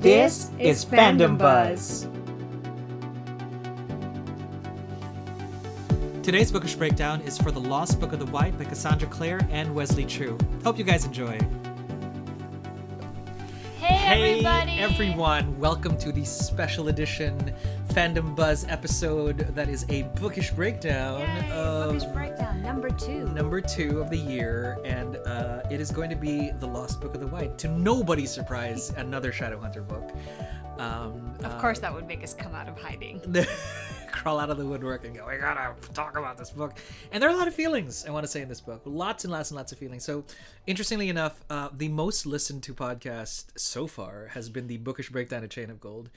This is Fandom Buzz. Today's bookish breakdown is for The Lost Book of the White by Cassandra Clare and Wesley Chu. Hope you guys enjoy. Hey, everybody! everyone! Welcome to the special edition Fandom Buzz episode that is a bookish breakdown Yay, of Bookish Breakdown number two. number two of the year, and uh, it is going to be The Lost Book of the White. To nobody's surprise, another Shadowhunter book. Um, of course, that would make us come out of hiding. crawl out of the woodwork and go, we gotta talk about this book. And there are a lot of feelings I want to say in this book. Lots and lots and lots of feelings. So, interestingly enough, uh, the most listened to podcast so far has been the Bookish Breakdown of Chain of Gold.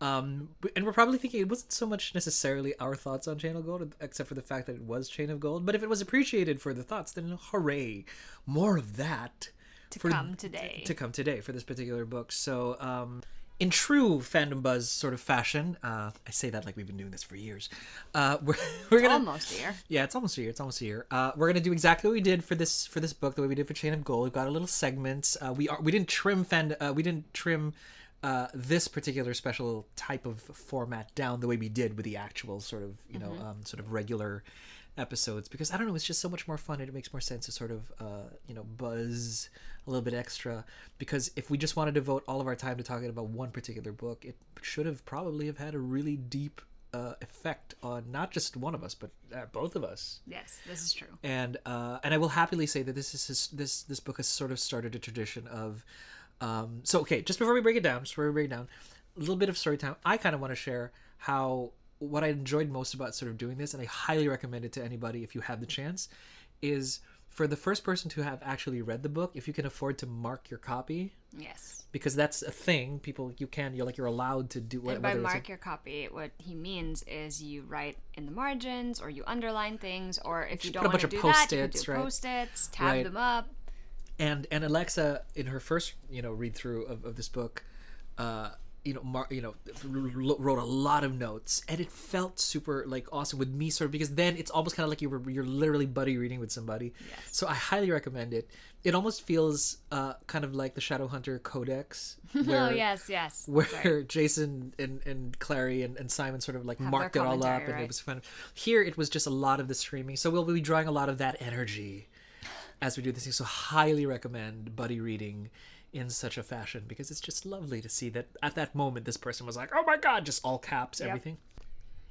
Um, and we're probably thinking it wasn't so much necessarily our thoughts on Chain of Gold, except for the fact that it was Chain of Gold. But if it was appreciated for the thoughts, then hooray! More of that to come today. To come today for this particular book. So, um, in true fandom buzz sort of fashion, uh, I say that like we've been doing this for years. Uh, we're we're gonna almost a year. Yeah, it's almost a year. It's almost a year. Uh, we're gonna do exactly what we did for this for this book, the way we did for Chain of Gold. We've got a little segments. Uh, we are we didn't trim fan uh, we didn't trim uh, this particular special type of format down the way we did with the actual sort of you know Mm-hmm. um, sort of regular episodes because I don't know it's just so much more fun and it makes more sense to sort of uh, you know buzz a little bit extra because if we just want to devote all of our time to talking about one particular book it should have probably have had a really deep uh, effect on not just one of us but uh, both of us Yes, this is true. and uh, and I will happily say that this is his, this this book has sort of started a tradition of um, so okay just before we break it down just before we break it down a little bit of story time I kind of want to share how what I enjoyed most about sort of doing this and I highly recommend it to anybody if you have the chance is for the first person to have actually read the book if you can afford to mark your copy Yes. because that's a thing people you can you're like you're allowed to do what And by mark your copy, what he means is you write in the margins or you underline things, or if you don't a want to do that, you do right? post-its, tab Right. them up. And and Alexa in her first you know read through of, of this book uh you know Mar- you know wrote a lot of notes and it felt super like awesome with me sort of because then it's almost kind of like you were you're literally buddy reading with somebody. So i highly recommend it. It almost feels uh kind of like the shadowhunter codex where, oh yes, yes. where Right. jason and and clary and, and simon sort of like Have marked it all up commentary, and it was fun. Here it was just a lot of the streaming so we'll be drawing a lot of that energy as we do this thing. So highly recommend buddy reading in such a fashion because it's just lovely to see that at that moment this person was like, "Oh my god!" Just all caps, everything.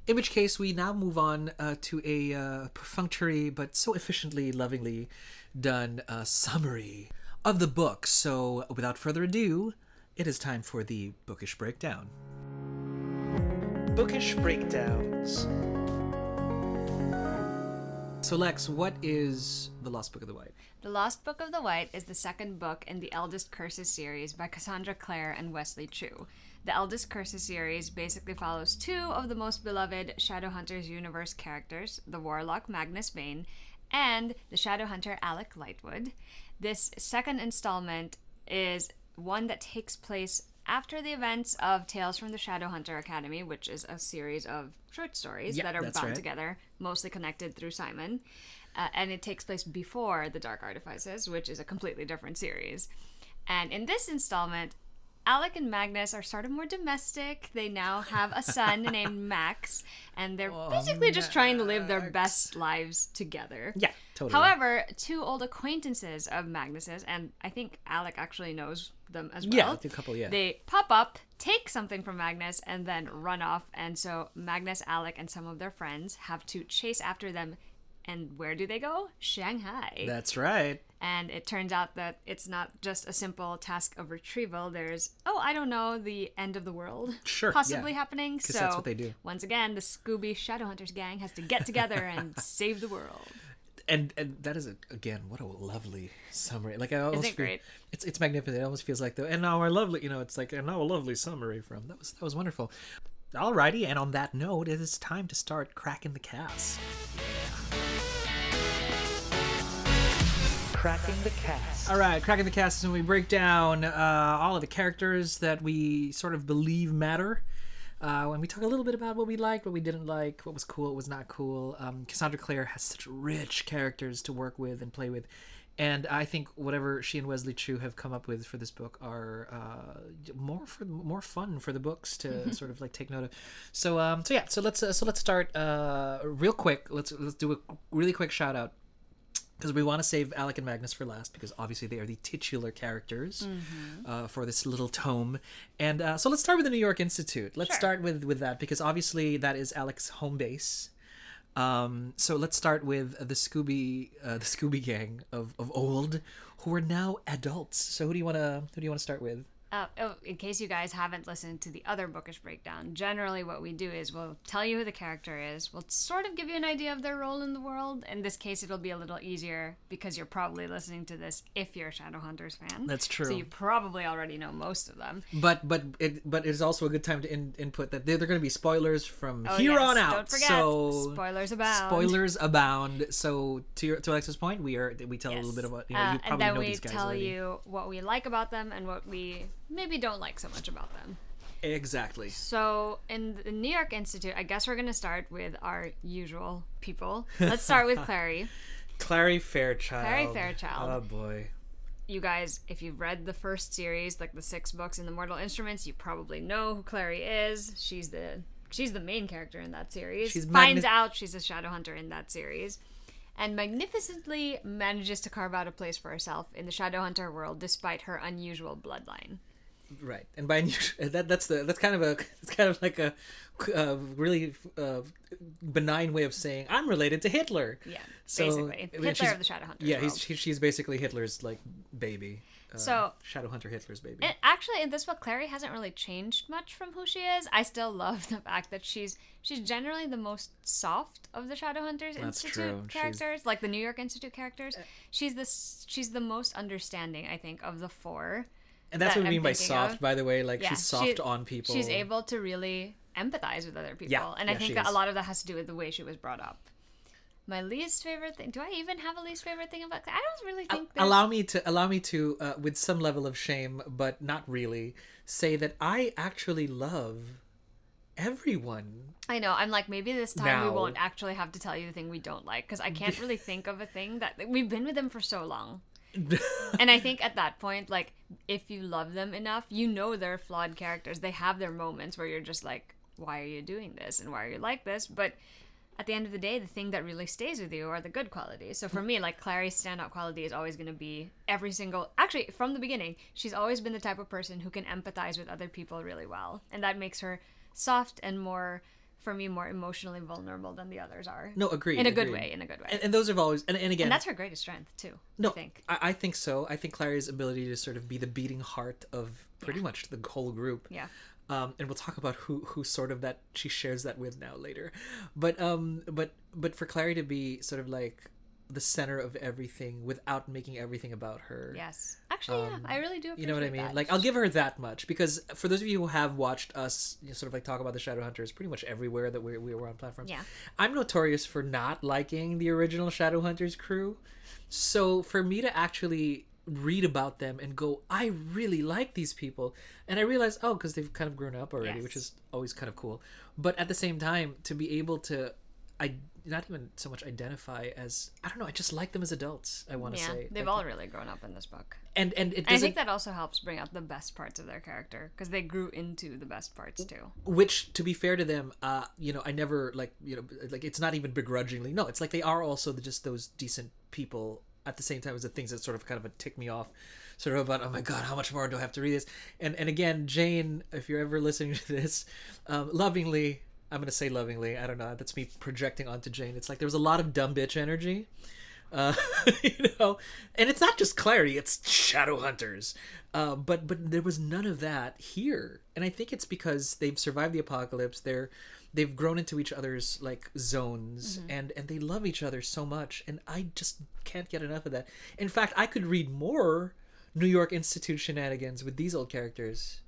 In which case, we now move on uh, to a uh, perfunctory but so efficiently, lovingly done uh, summary of the book. So, without further ado, it is time for the bookish breakdown. Bookish breakdowns. So, Lex, what is the Lost Book of the White? The Lost Book of the White is the second book in the Eldest Curses series by Cassandra Clare and Wesley Chu. The Eldest Curses series basically follows two of the most beloved Shadowhunters universe characters, the Warlock Magnus Bane and the Shadowhunter Alec Lightwood. This second installment is one that takes place after the events of Tales from the Shadowhunter Academy, which is a series of short stories Yeah, that are bound right. together, mostly connected through Simon. Uh, and it takes place before The Dark Artifices, which is a completely different series. And in this installment, Alec and Magnus are sort of more domestic. They now have a son named Max, and they're basically just trying to live their best lives together. Yeah, totally. However, two old acquaintances of Magnus's, and I think Alec actually knows them as well. Yeah, a couple, yeah. They pop up, take something from Magnus, and then run off. And so Magnus, Alec, and some of their friends have to chase after them. And where do they go? Shanghai. That's right. and it turns out that it's not just a simple task of retrieval. There's, oh, I don't know, the end of the world Sure, possibly yeah. happening. 'Cause So that's what they do. Once again, the Scooby Shadowhunters gang has to get together and save the world. and and that is a, again what a lovely summary like i almost is it feel- great? it's it's magnificent it almost feels like the and now our lovely you know it's like and now a lovely summary from that was that was wonderful alrighty and on that note it is time to start cracking the cast Cracking the cast. all right cracking the cast is when we break down uh, all of the characters that we sort of believe matter uh, when we talk a little bit about what we liked, what we didn't like, what was cool, what was not cool. Um, Cassandra Clare has such rich characters to work with and play with and I think whatever she and Wesley Chu have come up with for this book are uh, more for more fun for the books to sort of like take note of. So um, so yeah, so let's uh, so let's start uh, real quick. Let's let's do a really quick shout out because we want to save Alec and Magnus for last because obviously they are the titular characters uh, for this little tome. And uh, so let's start with the New York Institute. Let's Sure. start with with that because obviously that is Alec's home base. Um, so let's start with the Scooby uh, the Scooby gang of, of old who are now adults. So who do you want to who do you want to start with? Uh, oh, in case you guys haven't listened to the other bookish breakdown, generally what we do is we'll tell you who the character is. We'll sort of give you an idea of their role in the world. In this case, it'll be a little easier because you're probably listening to this if you're a Shadowhunters fan. That's true. So you probably already know most of them. But but it but it's also a good time to in, input that they're, they're going to be spoilers from Oh, here yes, on out. Don't forget, so spoilers abound. Spoilers abound. So to your, to Alexa's point, we are we tell a little Yes. bit about you know Uh, you probably and then know we these guys tell already. you what we like about them and what we maybe don't like so much about them. Exactly. So in the New York Institute, I guess we're gonna start with our usual people. Let's start with Clary. Clary Fairchild. Clary Fairchild. Oh boy. You guys, if you've read the first series, like the six books in the Mortal Instruments, you probably know who Clary is. She's the she's the main character in that series. She's finds magni- out she's a shadow hunter in that series. And magnificently manages to carve out a place for herself in the Shadowhunter world despite her unusual bloodline. Right. And by unusual, that that's the that's kind of a it's kind of like a, uh really uh, benign way of saying I'm related to Hitler. Yeah, So, basically. Hitler she's- of the Shadowhunters Yeah, world. he's she, she's basically Hitler's like baby. Uh, So- Shadowhunter Hitler's baby. And actually, in this book, Clary hasn't really changed much from who she is. I still love the fact that she's she's generally the most soft of the Shadowhunters That's Institute true. She's- characters, like the New York Institute characters. She's the she's the most understanding, I think, of the four. And that's that what we mean by soft, of. by the way. Like Yeah, she's she- soft on people. She's able to really empathize with other people, Yeah, and I yeah, think she that a lot of that has to do with the way she was brought up. My least favorite thing. Do I even have a least favorite thing about? I don't really think. there's- allow me to allow me to uh, with some level of shame but not really say that i actually love everyone I know. I'm like, maybe this time we won't actually have to tell you the thing we don't like because I can't really think of a thing that we've been with them for so long. And I think at that point, like, if you love them enough, you know they're flawed characters. They have their moments where you're just like, why are you doing this and why are you like this? But at the end of the day, the thing that really stays with you are the good qualities. So for me, like Clary's standout quality is always going to be every single. Actually, from the beginning, she's always been the type of person who can empathize with other people really well, and that makes her soft and more, for me, more emotionally vulnerable than the others are. no agree. in a good way. In a good way. and, and those have always and, and again and that's her greatest strength too. no I think. I, I think so i think clary's ability to sort of be the beating heart of pretty much the whole group Yeah. um, and we'll talk about who who sort of that she shares that with now later but um but but for clary to be sort of like the center of everything without making everything about her Yes. Actually, yeah, I really do. Appreciate Um, you know what I mean? that. Like, I'll give her that much because for those of you who have watched us you know, sort of like talk about the Shadowhunters pretty much everywhere that we we were on platforms. Yeah. I'm notorious for not liking the original Shadowhunters crew. So for me to actually read about them and go, I really like these people, and I realize, oh, because they've kind of grown up already, Yes. which is always kind of cool. But at the same time, to be able to, I not even so much identify as I don't know, I just like them as adults. I want to yeah, say they've Like, all really grown up in this book. and and it And I think that also helps bring out the best parts of their character because they grew into the best parts too. which to be fair to them uh you know i never like you know like it's not even begrudgingly no it's like they are also just those decent people at the same time as the things that sort of kind of tick me off sort of about oh my god how much more do i have to read this and and again jane if you're ever listening to this um lovingly i'm gonna say lovingly i don't know that's me projecting onto jane it's like there was a lot of dumb bitch energy uh, you know, and it's not just Clary; it's shadow hunters. Uh, but but there was none of that here, and I think it's because they've survived the apocalypse. They're they've grown into each other's like zones, and and they love each other so much, and I just can't get enough of that. In fact, I could read more New York Institute shenanigans with these old characters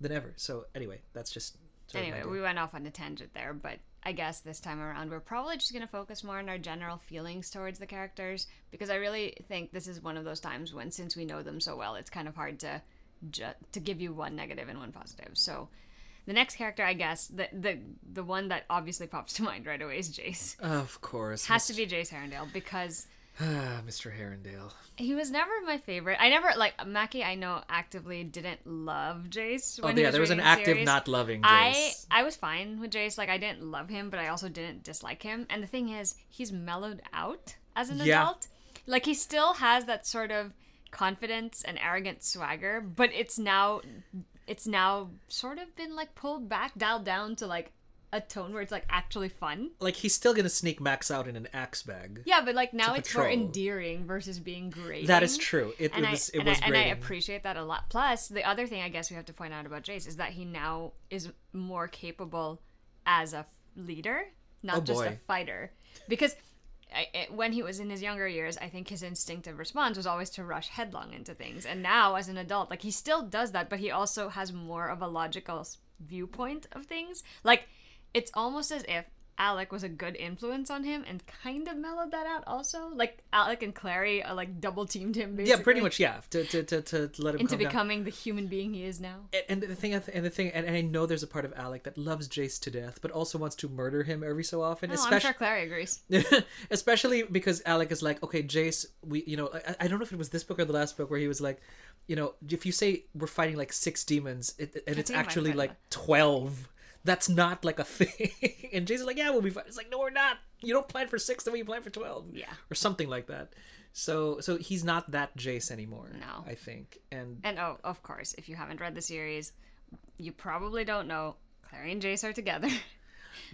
than ever. So anyway, that's just sort of my Anyway, we went off on a tangent there, but I guess this time around we're probably just going to focus more on our general feelings towards the characters because I really think this is one of those times when, since we know them so well, it's kind of hard to ju- to give you one negative and one positive. So. The next character, I guess, the the the one that obviously pops to mind right away is Jace. of course Has to be Jace Herondale because Mr. Herondale. He was never my favorite. I never like Mackie. I know actively didn't love Jace. Oh When he yeah, was there was an active series. not loving Jace. I I was fine with Jace. Like I didn't love him, but I also didn't dislike him. And the thing is, he's mellowed out as an Yeah. adult. Like he still has that sort of confidence and arrogant swagger, but it's now it's now sort of been like pulled back, dialed down to like a tone where it's like actually fun. like he's still gonna sneak Max out in an axe bag. Yeah, but like now it's more endearing versus being great. That is true. It, and it was I, it and, was I, and I appreciate that a lot. Plus, the other thing I guess we have to point out about Jace is that he now is more capable as a leader, not Oh, just a fighter. Because I, it, when he was in his younger years, I think his instinctive response was always to rush headlong into things. And now, as an adult, like he still does that, but he also has more of a logical viewpoint of things. Like it's almost as if Alec was a good influence on him and kind of mellowed that out also. Like Alec and Clary uh, like double teamed him basically. yeah, pretty much. Yeah, to to to, to let him into calm down. becoming the human being he is now. And- and the thing, and the thing, and, and I know there's a part of Alec that loves Jace to death, but also wants to murder him every so often. Oh, I'm especially, sure Clary agrees. especially because Alec is like, okay, Jace, we, you know, I, I don't know if it was this book or the last book where he was like, you know, if you say we're fighting like six demons, it, and it's actually like twelve. That's not like a thing. and Jace is like, yeah, we'll be fine. It's like, no, we're not. You don't plan for six, the way you plan for twelve. Yeah. or something like that. So, so he's not that Jace anymore. No. I think, and And oh, of course, if you haven't read the series, you probably don't know Clary and Jace are together.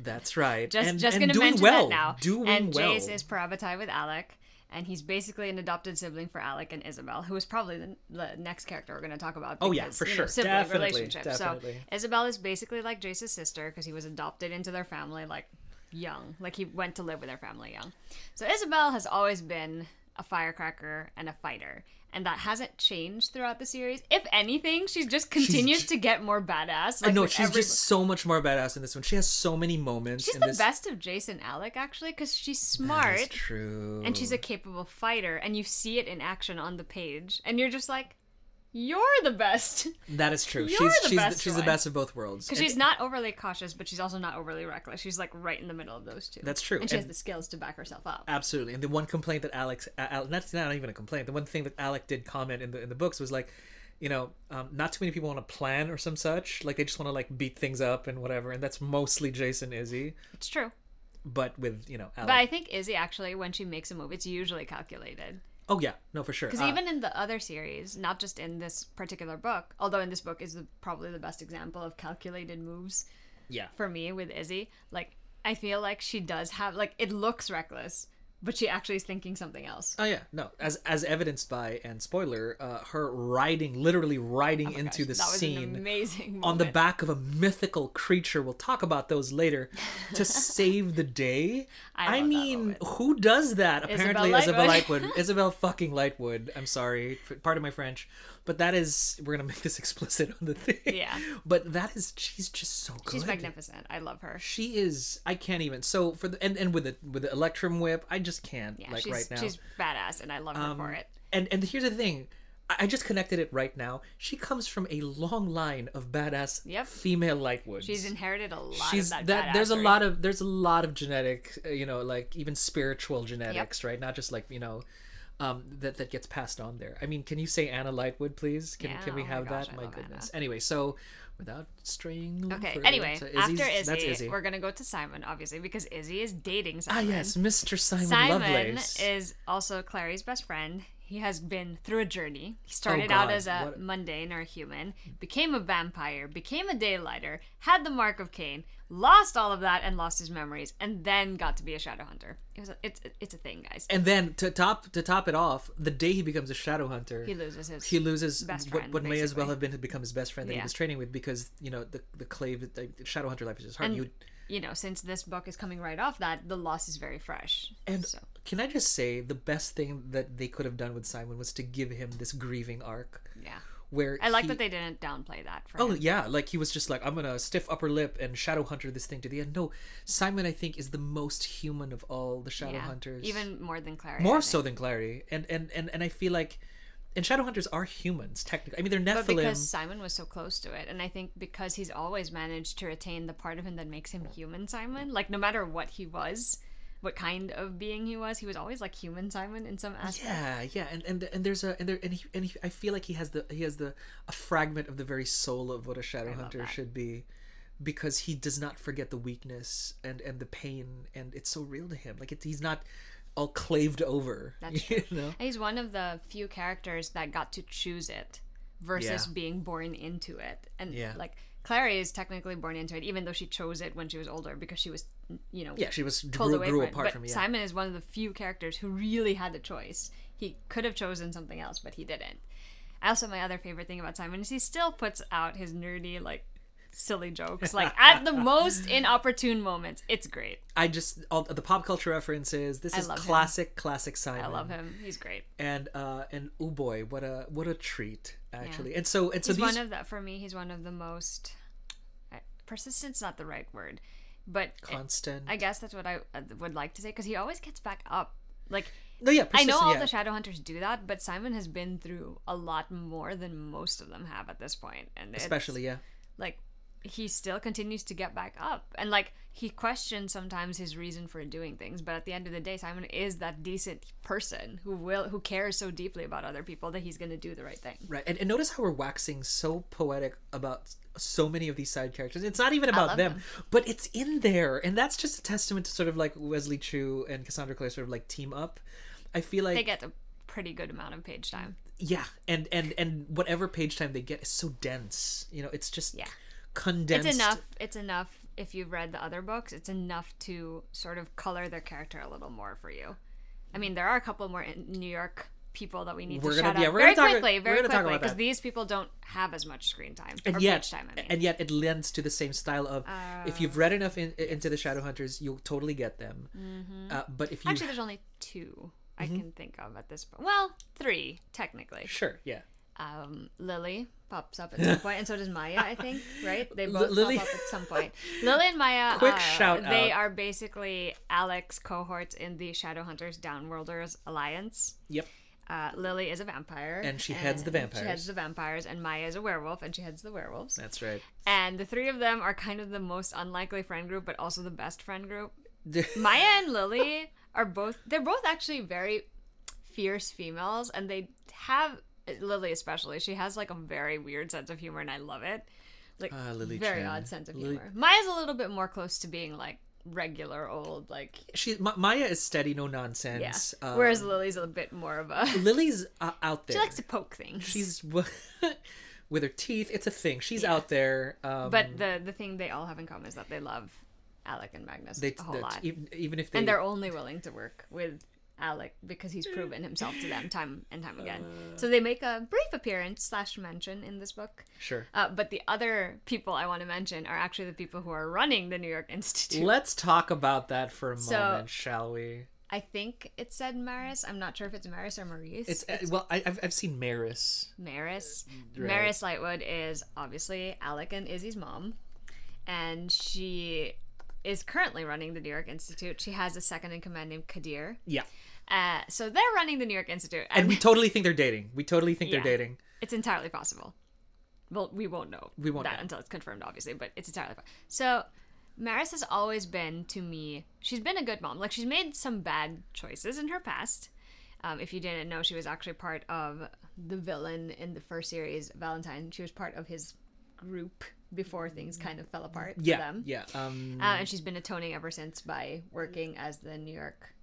that's right. just and, just and gonna doing mention well, that now. Doing and well. Jace is parabatai with Alec, and he's basically an adopted sibling for Alec and Isabel, who is probably the, the next character we're going to talk about. Oh, yeah, for you know, sure. sibling Definitely, relationship. definitely. So Isabel is basically like Jace's sister because he was adopted into their family like young, like he went to live with their family young. So Isabel has always been a firecracker and a fighter. And that hasn't changed throughout the series. If anything, she just continues to get more badass. I like, know she's every just so much more badass in this one. She has so many moments. She's the this. best of Jace and Alec actually because she's smart true. and she's a capable fighter and you see it in action on the page and you're just like you're the best That is true. You're she's the she's best she's the best of both worlds. because she's not overly cautious but she's also not overly reckless she's like right in the middle of those two That's true. and she has the skills to back herself up Absolutely. And the one complaint that Alex, Al, that's not even a complaint. The one thing that Alec did comment in the in the books was like, you know, um, not too many people want to plan or some such. Like they just want to like beat things up and whatever. And that's mostly Jace and Izzy, it's true but with you know Alec. but I think Izzy actually when she makes a move it's usually calculated oh yeah, no for sure. because Uh, even in the other series not just in this particular book although in this book is the, probably the best example of calculated moves yeah, for me with Izzy. Like I feel like she does have like it looks reckless, but she actually is thinking something else. Oh yeah, no. As as evidenced by and spoiler, uh, her riding, literally riding into the Oh that was an scene amazing moment. on the back of a mythical creature. We'll talk about those later. To save the day. I I, mean, who does that? Apparently, Isabel Isabel Lightwood. Lightwood. Isabel fucking Lightwood. I'm sorry, f- pardon my French, but that is we're gonna make this explicit on the thing. Yeah. But that is she's just so good. She's magnificent. I love her. She is. I can't even. So for the and, and with the with the Electrum whip, I just can't Yeah, like she's right now. she's badass, and I love her for it. And and here's the thing, I just connected it right now. She comes from a long line of badass Yep. female Lightwoods. She's inherited a lot She's of that. there's a lot of there's a lot of genetic, uh, you know, like even spiritual genetics, right? Not just like you know. Um, that that gets passed on there. I mean, can you say Anna Lightwood, please? Can Yeah, can we oh my have gosh, that? I My goodness. Anyway, so without straying. Okay. Anyway, so after Izzy, Izzy. we're gonna go to Simon, obviously, because Izzy is dating Simon. ah Simon. yes, Mr. Simon, Simon Lovelace. is also Clary's best friend. He has been through a journey. He started Oh, out as a what- mundane or human, became a vampire, became a daylighter, had the mark of Cain, lost all of that and lost his memories, and then got to be a shadow hunter. It was a, it's it's a thing, guys. And then to top to top it off, the day he becomes a shadow hunter, He loses his he loses best what, friend, what may as well have been become his best friend that Yeah. he was training with because you know the the clave the shadow hunter life is just hard. and you you know, since this book is coming right off that, the loss is very fresh. and so can I just say the best thing that they could have done with Simon was to give him this grieving arc yeah. where I like he- that they didn't downplay that for Oh him. yeah, like he was just like I'm gonna stiff upper lip and shadow hunter this thing to the end. No, Simon I think is the most human of all the shadow Yeah. hunters. Even more than Clary. More so than Clary. And and and and I feel like and shadow hunters are humans technically. I mean they're Nephilim. But because Simon was so close to it, and I think because he's always managed to retain the part of him that makes him human, Simon, like no matter what he was, what kind of being he was. He was always like human Simon in some aspect. Yeah, yeah, and and and there's a and there and he, and he, I feel like he has the he has the a fragment of the very soul of what a shadow hunter should be, because he does not forget the weakness and and the pain, and it's so real to him. Like it, he's not all claved over. That's you true. know. And he's one of the few characters that got to choose it versus Yeah. being born into it. And Yeah. like Clary is technically born into it, even though she chose it when she was older because she was, you know, Yeah, she was pulled grew, away grew from it. apart But from it. Yeah. Simon is one of the few characters who really had the choice. He could have chosen something else, but he didn't. Also, my other favorite thing about Simon is he still puts out his nerdy, like, silly jokes, like at the most inopportune moments. It's great. I just all the pop culture references. This I is love him. classic, classic Simon. I love him. He's great. And uh and oh boy, what a what a treat actually. And so and so He's these one of the for me. He's one of the most uh, persistent's not the right word, but it- constant. I guess that's what I uh, would like to say because he always gets back up. Like no, yeah, I know all yeah. the shadow hunters do that, but Simon has been through a lot more than most of them have at this point, and especially yeah. like he still continues to get back up and like he questions sometimes his reason for doing things but at the end of the day simon is that decent person who will who cares so deeply about other people that he's going to do the right thing Right, and, and notice how we're waxing so poetic about so many of these side characters. It's not even about them, them. but it's in there, and that's just a testament to sort of like Wesley Chu and Cassandra Clare sort of like team up. I feel like they get a pretty good amount of page time yeah, and and and whatever page time they get is so dense. You know, it's just Yeah. Condensed. it's enough it's enough if you've read the other books it's enough to sort of color their character a little more for you i mean there are a couple more in new york people that we need We're to gonna- shout yeah, out very talk- quickly very quickly because these people don't have as much screen time and yet, time i mean and yet it lends to the same style of if you've read enough in, into the Shadowhunters, you'll totally get them. Uh, but if you Mm-hmm. Actually, there's only two I can think of at this point. Well, three technically. sure, yeah, Um, Lily pops up at some point, and so does Maya. I think, right? They both Lily- pop up at some point. Lily and Maya. Quick uh, shout They out. are basically Alec's cohorts in the Shadowhunters Downworlders alliance. yep. Uh, Lily is a vampire, And she heads the vampires. She heads the vampires, and Maya is a werewolf, and she heads the werewolves. That's right. And the three of them are kind of the most unlikely friend group, but also the best friend group. Maya and Lily are both they're both actually very fierce females and they have Lily especially she has like a very weird sense of humor and I love it like Ah, Lily very Chen. odd sense of Lily- humor Maya's a little bit more close to being like regular old like she Ma- Maya is steady, no yeah nonsense. Um, whereas Lily's a bit more of a Lily's uh, out there. she likes to poke things She's with her teeth. It's a thing. She's out there. Um, but the the thing they all have in common is that they love Alec and Magnus they, a whole lot even, even if they and they're only willing to work with Alec because he's proven himself to them time and time again. Uh. so they make a brief appearance slash mention in this book. sure. Uh, but the other people I want to mention are actually the people who are running the New York Institute. Let's talk about that for a So- moment, shall we? I think it said Maris. I'm not sure if it's Maris or Maurice. It's, uh, well, I, I've I've seen Maris. Maris. Right. Maris Lightwood is obviously Alec and Izzy's mom, and she is currently running the New York Institute. She has a second in command named Kadir. Yeah, Uh, so they're running the New York Institute, and we totally think they're dating. We totally think Yeah. they're dating. It's entirely possible. Well, we won't know. We won't that know. until it's confirmed, obviously, but it's entirely possible. So, Maris has always been to me. She's been a good mom. Like she's made some bad choices in her past. Um, if you didn't know, she was actually part of the villain in the first series, Valentine. She was part of his group before things kind of fell apart for Yeah, them. yeah. Um, Uh, and she's been atoning ever since by working as the New York,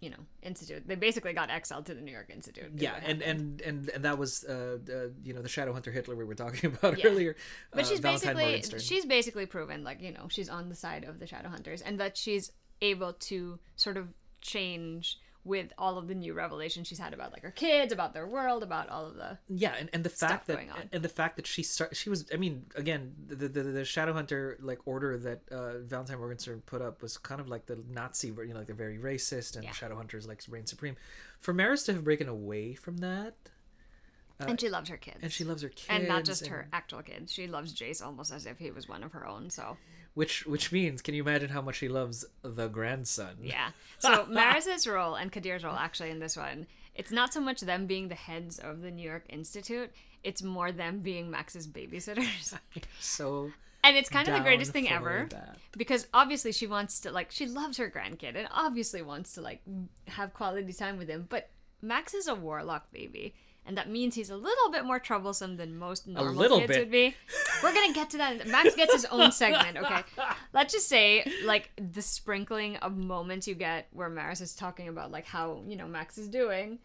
you know, Institute. They basically got exiled to the New York Institute. yeah, and, and and and that was uh, uh you know the Shadowhunter Hitler we were talking about Yeah. earlier. But uh, she's Valentine basically she's basically proven like you know she's on the side of the Shadowhunters and that she's able to sort of change with all of the new revelations she's had about like her kids, about their world, about all of the yeah and, and the fact that going on. and the fact that she start she was i mean again the the, the shadowhunter like order that uh valentine morgenstern put up was kind of like the nazi you know like they're very racist and Yeah. shadowhunters like reign supreme for maris to have broken away from that and she loves her kids. Uh, and she loves her kids and not just and- her actual kids. She loves Jace almost as if he was one of her own. So which which means can you imagine how much she loves the grandson yeah. So Maris's role and Kadir's role actually in this one, it's not so much them being the heads of the New York Institute. it's more them being Max's babysitters. So And it's kind of the greatest thing ever that. because obviously she wants to like she loves her grandkid and obviously wants to like have quality time with him. But Max is a warlock baby, and that means he's a little bit more troublesome than most normal kids bit. would be. We're gonna get to that. Max gets his own segment. Okay, let's just say like the sprinkling of moments you get where Maris is talking about like how you know Max is doing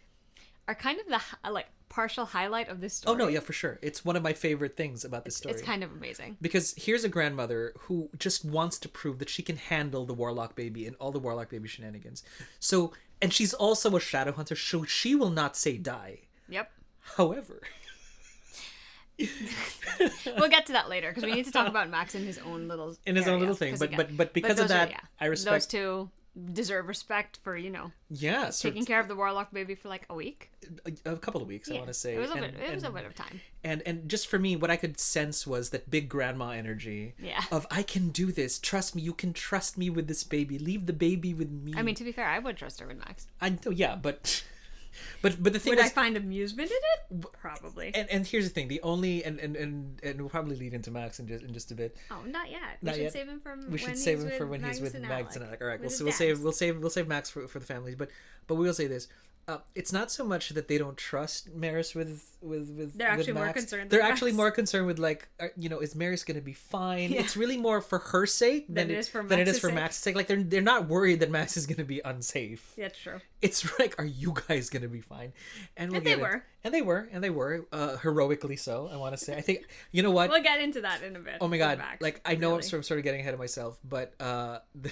are kind of the like partial highlight of this story. Oh no, yeah, for sure. It's one of my favorite things about this story. It's kind of amazing. because here's a grandmother who just wants to prove that she can handle the warlock baby and all the warlock baby shenanigans. So, and she's also a shadow hunter, so she will not say die. Yep. However, we'll get to that later because we need to talk about Max in his own little In his own little thing, but- again- but- but because of those are- that, I respect those two deserve respect for you know yeah, so taking care of the warlock baby for like a week. a, a couple of weeks, I want to say. it was a and, bit. It was a bit of time. and and just for me, what I could sense was that big grandma energy. Yeah. Of I can do this. Trust me. You can trust me with this baby. Leave the baby with me. I mean, to be fair, I would trust her with Max. I know. Yeah, but, but but the thing Would is, I find amusement in it? Probably. and, and here's the thing the only and and and, and we'll probably lead into max in just in just a bit oh, not yet. We Not should yet. save him from. we should save him for when he's with max and Alec, all right with we'll, we'll save we'll save we'll save max for, for the families but but we will say this uh, it's not so much that they don't trust Maris with with with. They're with actually more concerned They're actually more concerned with like, uh, you know, is Maris going to be fine? Yeah. It's really more for her sake than, Than it is for than it is Max's for sake. Max's sake. Like they're they're not worried that Max is going to be unsafe. Yeah, true. It's like, are you guys gonna be fine? And, we'll And they were. and they were, and they were uh, heroically so. I want to say. I think you know what. We'll get into that in a bit. oh my god! Max, like I know I'm sort of, sort of getting ahead of myself, but uh,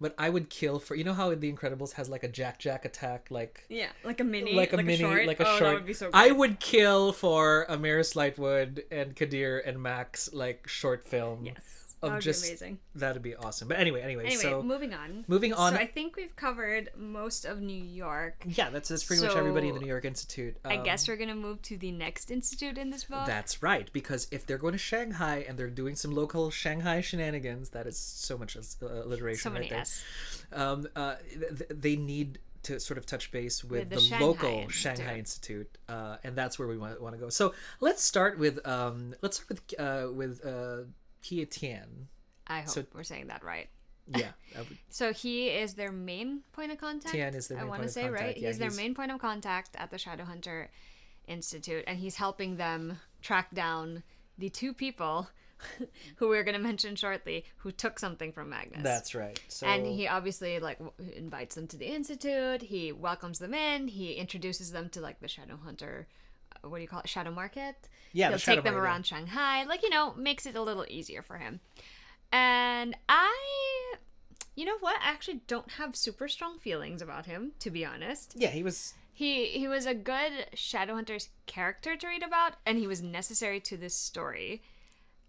but I would kill for you know how The Incredibles has like a Jack Jack attack, like Yeah, like a mini, like a mini, short. like a oh, short. That would be so. I would kill for Amaris Lightwood and Kadir and Max like short film. Yes, of that would just be amazing. that'd be awesome. But anyway, anyway, Anyway, so moving on. moving on. So I think we've covered most of New York. yeah, that's that's pretty much everybody in the New York Institute. I Um, guess we're gonna move to the next institute in this book. That's right, because if they're going to Shanghai and they're doing some local Shanghai shenanigans, that is so much uh, alliteration so many right there. S. Um, uh, th- they need to sort of touch base with, With the the, Shanghai local Institute. Shanghai Institute, uh, and that's where we want, want to go. So let's start with um, let's start with uh, with uh, Kia Tian. I hope So- we're saying that right. Yeah, would- So he is their main point of contact. Tian is their I want to say right. Yeah, he's their main point of contact at the Shadowhunter Institute, and he's helping them track down the two people who we're going to mention shortly who took something from Magnus. that's right. So and he obviously like w- invites them to the institute. He welcomes them in. He introduces them to like the Shadow Hunter. uh, What do you call it? Shadow Market. Yeah, he'll Shadow take them Market, around Shanghai. Like you know, makes it a little easier for him. And I, you know what? I actually don't have super strong feelings about him, to be honest. yeah, he was He he was a good Shadowhunter's character to read about, and he was necessary to this story.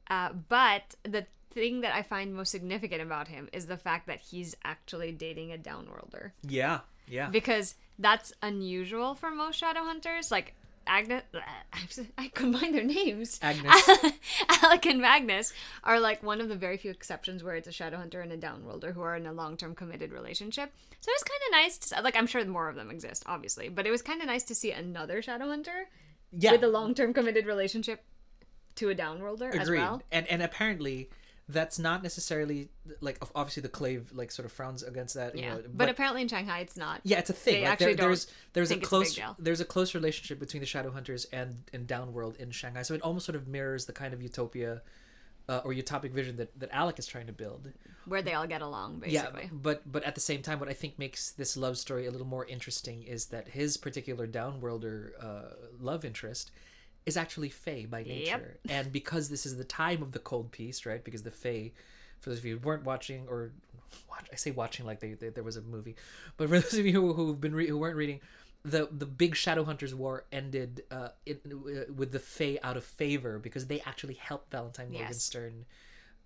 Uh, but the thing that I find most significant about him is the fact that he's actually dating a downworlder, yeah yeah because that's unusual for most Shadowhunters. Like Agnes, I combine their names. Agnes. Alec and Magnus are like one of the very few exceptions where it's a Shadowhunter and a Downworlder who are in a long-term committed relationship. So it was kind of nice. To, like I'm sure more of them exist, obviously, but it was kind of nice to see another Shadowhunter yeah with a long-term committed relationship to a Downworlder as agreed well. and and apparently that's not necessarily like obviously the clave like sort of frowns against that you Yeah, know, but, apparently in Shanghai it's not. yeah it's a thing they like there, actually don't there's there's a think it's a big close deal. there's a close relationship between the shadow hunters and and downworld in shanghai so it almost sort of mirrors the kind of utopia uh, or utopic vision that that alec is trying to build where they all get along basically. yeah but but at the same time what i think makes this love story a little more interesting is that his particular downworlder uh, love interest is actually Fae by nature. And because this is the time of the cold peace, right? Because the Fae, for those of you who weren't watching or watch, I say watching like they, they, there was a movie, but for those of you who, who've been re- who weren't reading, the the big Shadowhunters War ended uh, in, uh, with the Fae out of favor because they actually helped Valentine Yes. Morgenstern.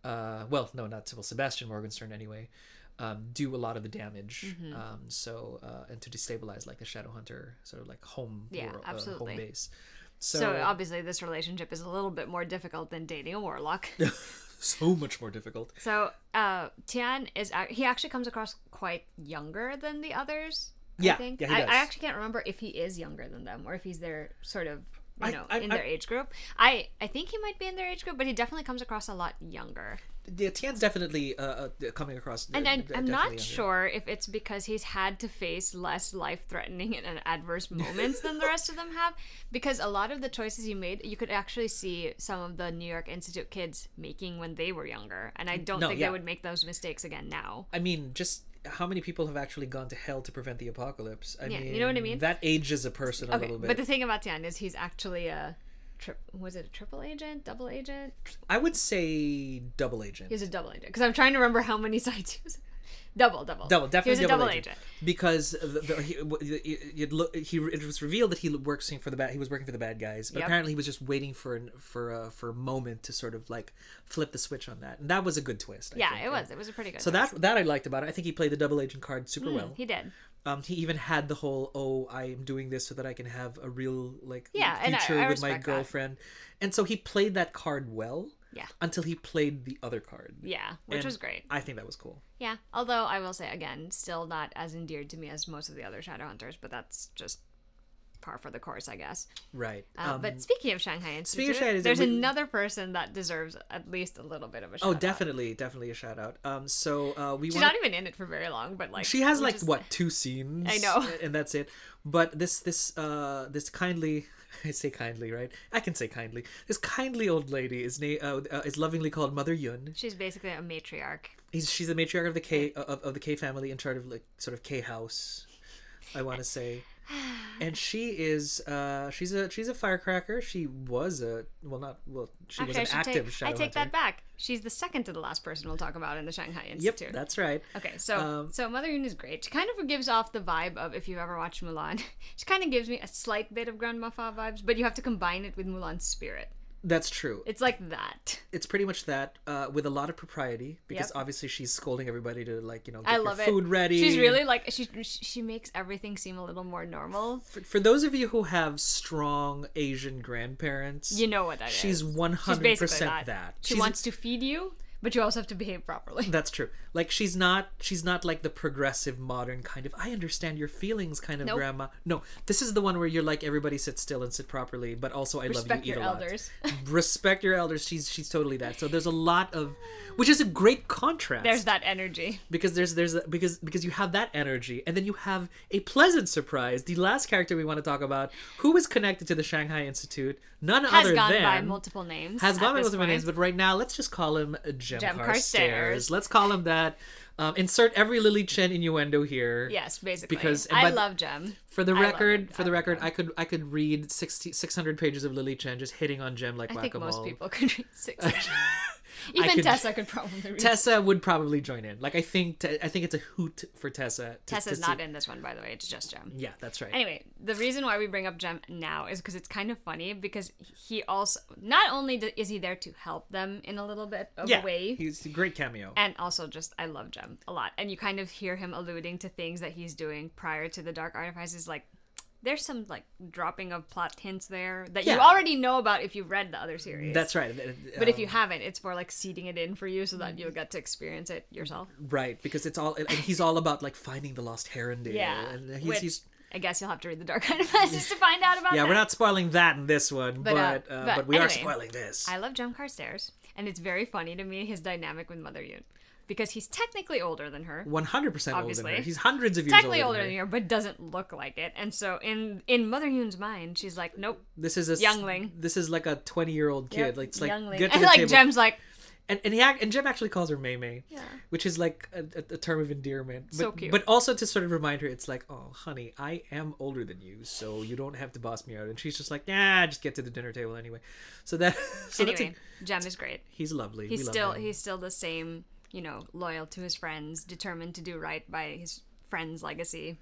Uh, well, no, not well, Sebastian Morgenstern anyway. Um, do a lot of the damage, Mm-hmm. um, so uh, and to destabilize like the Shadowhunter sort of like home Yeah, world, uh, absolutely. home base. So, So, obviously this relationship is a little bit more difficult than dating a warlock. so much more difficult. So uh, Tian is he actually comes across quite younger than the others. I Yeah, think. yeah, he I, does. I actually can't remember if he is younger than them or if he's their sort of you I- know, I- in I- their age group. I I think he might be in their age group, but he definitely comes across a lot younger. Yeah, Tian's definitely uh, uh, coming across. And I, d- I'm not sure if it's because he's had to face less life threatening and adverse moments than the rest of them have. Because a lot of the choices he made, you could actually see some of the New York Institute kids making when they were younger. And I don't No, think yeah. they would make those mistakes again now. I mean, just how many people have actually gone to hell to prevent the apocalypse? I Yeah, mean, you know what I mean? That ages a person a little bit. but the thing about Tian is he's actually a. Tri- was it a triple agent, double agent? I would say double agent. He was a double agent because I'm trying to remember how many sides he was. Double, double, Double, definitely He was a double, agent. agent. Because the, the, he, w- it, it, look, he it was revealed that he works for the bad. He was working for the bad guys, but Yep. apparently he was just waiting for an, for a, for a moment to sort of like flip the switch on that, and that was a good twist. I Yeah, think. it was. It was a pretty good. So twist. that that I liked about it. I think he played the double agent card super mm, well. he did. Um, he even had the whole "oh, I am doing this so that I can have a real like Yeah, and I- future I with my respect that. girlfriend," and so he played that card well. Yeah. Until he played the other card. Yeah, which And was great. I think that was cool. Yeah, although I will say again, still not as endeared to me as most of the other Shadowhunters, but that's just par for the course, I guess. Right. Uh, Um, but speaking of Shanghai Institute, of Shanghai there's we- another person that deserves at least a little bit of a shout oh, out. definitely, definitely a shout out. Um, so uh, we She's want. not even in it for very long, but like she has like just- what two scenes? I know. and that's it. But this this uh this kindly. I say kindly, right? I can say kindly. This kindly old lady is na- uh, uh, is lovingly called Mother Yun. She's basically a matriarch. He's, she's the matriarch of the Ke of, of the Ke family in charge of like sort of Ke house, I want to say, and she is uh she's a she's a firecracker. She was a well not well she Actually, was an active take, shadow I take hunter. that back. She's the second to the last person we'll talk about in the Shanghai Institute. Yep, that's right. Okay, so Um, so Mother Yun is great. She kind of gives off the vibe of if you've ever watched Mulan. she kind of gives me a slight bit of Grandma Fa vibes, but you have to combine it with Mulan's spirit. That's true. It's like that. It's pretty much that uh, with a lot of propriety because Yep. obviously she's scolding everybody to like you know get I your love it. food ready. She's really like she she makes everything seem a little more normal. for, for those of you who have strong Asian grandparents. You know what that is. she's one She's one hundred percent that. that. She She's- wants to feed you, but you also have to behave properly. That's true. Like she's not she's not like the progressive modern kind of I understand your feelings kind of Nope. grandma. No, this is the one where you're like everybody sit still and sit properly, but also I Respect love you eat your a lot. elders. Respect your elders. She's she's totally that. So there's a lot of which is a great contrast. There's that energy. because there's there's a, because because you have that energy and then you have a pleasant surprise. The last character we want to talk about who is connected to the Shanghai Institute, none Has other than has gone by multiple names. has gone by multiple point. names, but right now let's just call him Jem, Jem Carstairs. Let's call him that. Um, insert every Lily Chen innuendo here. Yes, basically. Because- I love Jem. For the I record, for the record, I could I could read 60, 600 pages of Lily Chen just hitting on Jem like I whack think most people could read six. I Even could- Tessa could probably read. Tessa would probably join in. Like I think I think it's a hoot for Tessa. to- Tessa's to not in this one, by the way. It's just Jem. Yeah, that's right. Anyway, the reason why we bring up Jem now is because it's kind of funny because he also not only is he there to help them in a little bit of yeah, a way, he's a great cameo. and also just I love Jem a lot. And you kind of hear him alluding to things that he's doing prior to the Dark Artifices, like there's some like dropping of plot hints there that you already know about if you've read the other series. That's right. but if Um, you haven't, it's more like seeding it in for you so that you'll get to experience it yourself. right because it's all and he's all about like finding the lost Herondale. Yeah, and he's, which he's I guess you'll have to read the Dark Artifices to find out about yeah. that. We're not spoiling that in this one, but But, but, uh, uh, but but we are spoiling this. I love Jem Carstairs, and it's very funny to me his dynamic with Mother Yun because he's technically older than her. One hundred percent older than her. He's hundreds of years Technically older than her. but doesn't look like it. And so in in Mother Yun's mind, she's like, nope, This is a Youngling. This is like a twenty year old kid. yep, Like it's like youngling. get to and the like table. Jem's like, and and he and Jem actually calls her May May, Yeah. which is like a, a, term of endearment. But, So cute. But also to sort of remind her, it's like, oh, honey, I am older than you, so you don't have to boss me out. And she's just like, nah, just get to the dinner table anyway. So that so that's a, anyway, Jem is great. he's lovely. He's We still he's still the same, you know, loyal to his friends, determined to do right by his friends' legacy,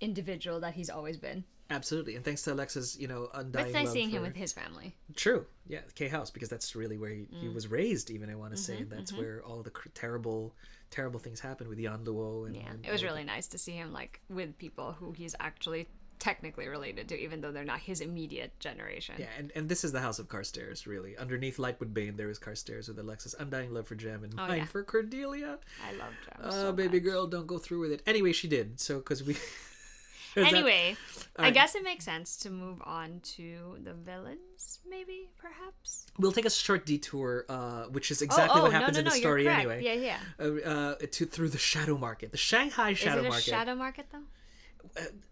individual that he's always been. absolutely, and thanks to Alexa's, you know, But undying it's nice seeing him with his family. True. Yeah, Ke House because that's really where he, Mm. he was raised. Even I want to Mm-hmm, say that's where all the cr- terrible, terrible things happened with Yan Luo. And, Yeah, and it was really nice to see him like with people who he's actually technically related to, even though they're not his immediate generation. Yeah, and, and this is the House of Carstairs, really. Underneath Lightwood Bane, there is Carstairs with Alexa's undying love for Jem and Oh, mine yeah. for Cordelia. I love Jem. Oh, so baby much. girl, don't go through with it. Anyway, she did. So, because we. that- Anyway, I guess it makes sense to move on to the villains, maybe, perhaps. we'll take a short detour, uh, which is exactly oh, what oh, happens no, in the no, story anyway. Yeah, yeah. Uh, uh, to through the shadow market, the Shanghai shadow Is it a market. shadow market though?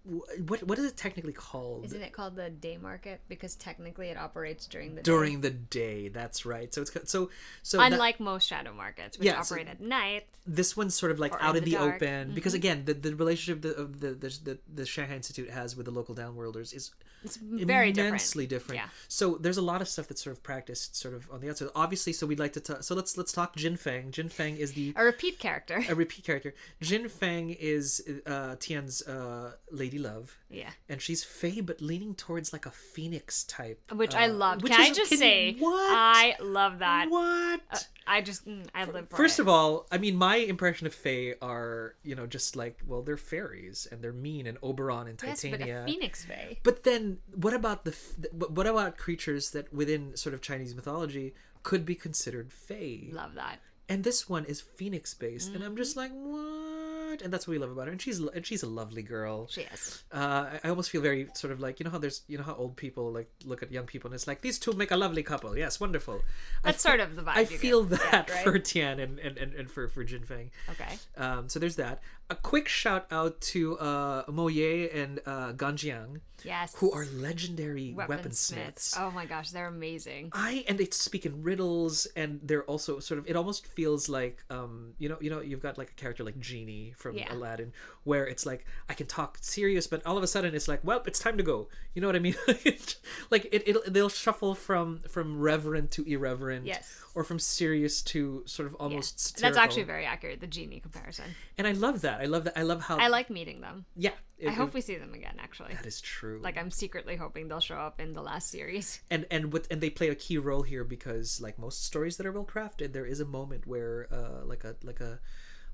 Wh- What what is it technically called? Isn't it called the day market because technically it operates during the day? During the day, that's right. So it's so so that- Unlike most shadow markets, which Yeah, so- operate at night. this one's sort of like out in the the, dark. Mm-hmm. open because again the, the relationship the, of the, the the the Shanghai Institute has with the local downworlders is It's very different. immensely different. Yeah. So there's a lot of stuff that's sort of practiced sort of on the outside. Obviously, so we'd like to talk. So let's let's talk Jin Feng. Jin Feng is the A repeat character. a repeat character. Jin Feng is uh, Tian's uh, lady love. Yeah. And she's Fey, but leaning towards like a phoenix type. Which I uh, love. which Can I just say, what? I love that. what? I just, mm, I live for First it. of all, I mean, my impression of Fae are, you know, just like, well, they're fairies and they're mean and Oberon and yes, but Titania. a phoenix fae. But then, what about the? What about creatures that within sort of Chinese mythology could be considered Fae? Love that. And this one is Phoenix based, and I'm Mm-hmm. just like, what? And that's what we love about her. And she's and she's a lovely girl. She is. Uh, I- I almost feel very sort of like you know how there's you know how old people like look at young people and it's like these two make a lovely couple. Yes, wonderful. I That's sort of the vibe. I feel get, that right? for Tian and, and, and, and for, for Jin Feng. Okay. Um, so there's that. A quick shout out to uh, Mo Ye and uh, Ganjiang, Yes. who are legendary weaponsmiths. weaponsmiths. Oh my gosh, they're amazing. I and they speak in riddles, and they're also sort of. It almost feels like, um, you know, you know, you've got like a character like Genie from Yeah. Aladdin, where it's like I can talk serious, but all of a sudden it's like, well, it's time to go. You know what I mean? like it, it, they'll shuffle from from reverent to irreverent, Yes. or from serious to sort of Yeah. almost. That's actually very accurate, the genie comparison. and I love that. I love that. I love how. I like meeting them. Yeah, it- I hope it- we see them again, actually. that is true. Like, I'm secretly hoping they'll show up in the last series. and and with and they play a key role here because like most stories that are well crafted there is a moment where uh like a like a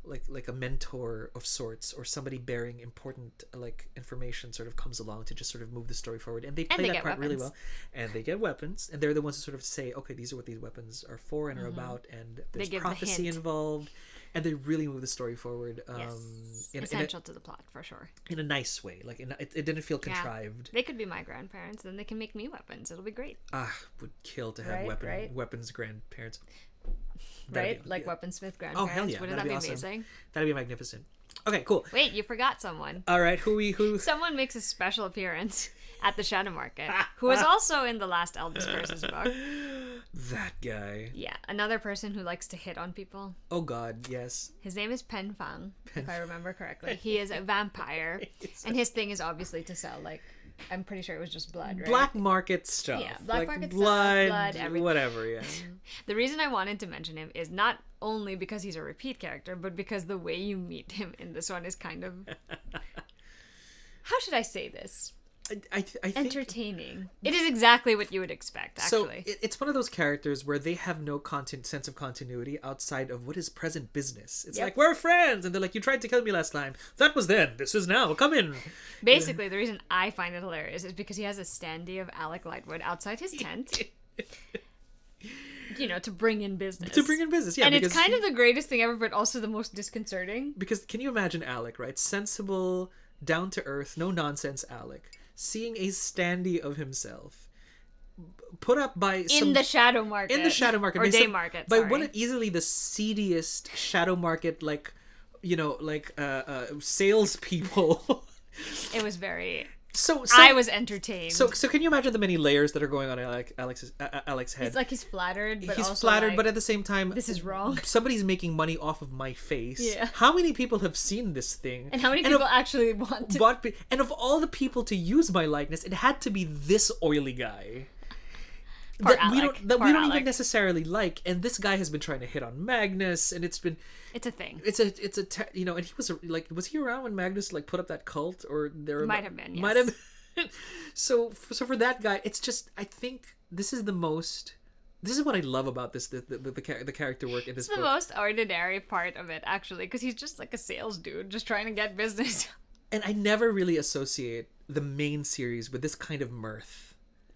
like like a mentor of sorts or somebody bearing important like information sort of comes along to just sort of move the story forward and they play they that part really well and they get weapons and they're the ones who sort of say okay these are what these weapons are for and are about and there's Mm-hmm. the prophecy involved and they really move the story forward um Yes. in, in, a, Essential to the plot, for sure. in a nice way like in a, it, it didn't feel Yeah. contrived They could be my grandparents, then they can make me weapons. It'll be great. ah would kill to have Right, weapon right. weapons grandparents That'd right? be- like yeah. weaponsmith Oh grandparents. hell yeah! Wouldn't That'd that be be, awesome. amazing? That'd be magnificent. Okay, cool. Wait, you forgot someone. All right, who we who? Someone makes a special appearance at the Shadow Market, who was also in the last Eldest Curses book. That guy. Yeah, another person who likes to hit on people. Oh God, yes. His name is Peng Fang, if I remember correctly. He is a vampire, and his thing is obviously to sell like I'm pretty sure it was just blood, right? Black market stuff. Yeah, black like market stuff, blood, blood, everything. whatever. Yeah. The reason I wanted to mention him is not only because he's a repeat character, but because the way you meet him in this one is kind of how should I say this? I, I, I think Entertaining. It is exactly what you would expect, so. actually. It, it's one of those characters where they have no content sense of continuity outside of what is present business. It's Yep. like we're friends, and they're like, "You tried to kill me last time. That was then. This is now. Come in." Basically, the reason I find it hilarious is because he has a standee of Alec Lightwood outside his tent. you know, to bring in business. to bring in business. Yeah, and it's kind of the greatest thing ever, but also the most disconcerting. because can you imagine Alec, right? Sensible, down to earth, no nonsense Alec, seeing a standee of himself put up by In some, the shadow market. in the shadow market Or by day some- market. by one of easily the seediest shadow market like you know like uh, uh salespeople. It was very. So, so I was entertained. so so can you imagine the many layers that are going on in Alec, Alec's uh, Alec's head? it's like he's flattered, but He's flattered, like, but at the same time, this is wrong. somebody's making money off of my face. Yeah. How many people have seen this thing? And how many of- people actually want to? bought and of all the people to use my likeness, it had to be this oily guy. Poor that we don't that Poor we don't Alec. even necessarily like, and this guy has been trying to hit on Magnus, and it's been It's a thing. it's a it's a te- you know, and he was a, like was he around when Magnus like put up that cult or there Might have been, might yes. have been. so so for that guy, it's just I think this is the most. This is what I love about this the the, the, the, the character work in this It's the book. most ordinary part of it, actually, because he's just like a sales dude, just trying to get business. and I never really associate the main series with this kind of mirth.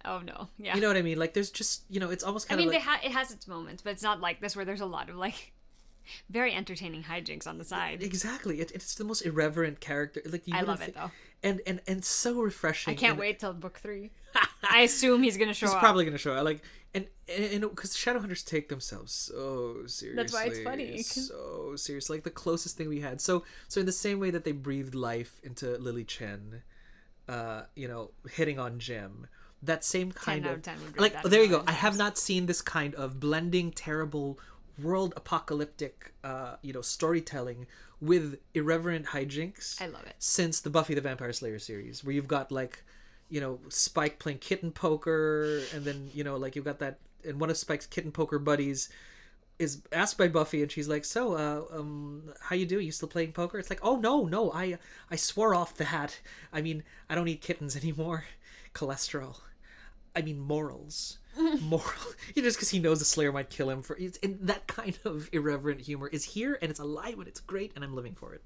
Oh no, yeah. You know what I mean? Like there's just you know it's almost I kind mean, of they like, ha- it has its moments, but it's not like this where there's a lot of like very entertaining hijinks on the side. exactly it, it's the most irreverent character. Like you I love it, though. and and and so refreshing. I can't and- wait till book three. I assume he's gonna show up. He's up. probably gonna show. I like and and because Shadowhunters take themselves so seriously. That's why it's funny. So serious, like the closest thing we had. So so in the same way that they breathed life into Lily Chen, uh, you know, hitting on Jim. That same kind of, of 10 would like there you go. I have not seen this kind of blending terrible world apocalyptic uh you know storytelling with irreverent hijinks I love it. since the Buffy the Vampire Slayer series, where you've got like, you know, Spike playing kitten poker, and then you know, like you've got that, and one of Spike's kitten poker buddies is asked by Buffy, and she's like, "So, uh, um, how you doing? You still playing poker?" It's like, "Oh no, no, I, I swore off that. I mean, I don't eat kittens anymore. Cholesterol. I mean, morals." Moral, you know, just because he knows the Slayer might kill him for, it's, and that kind of irreverent humor is here, and it's alive, and it's great, and I'm living for it.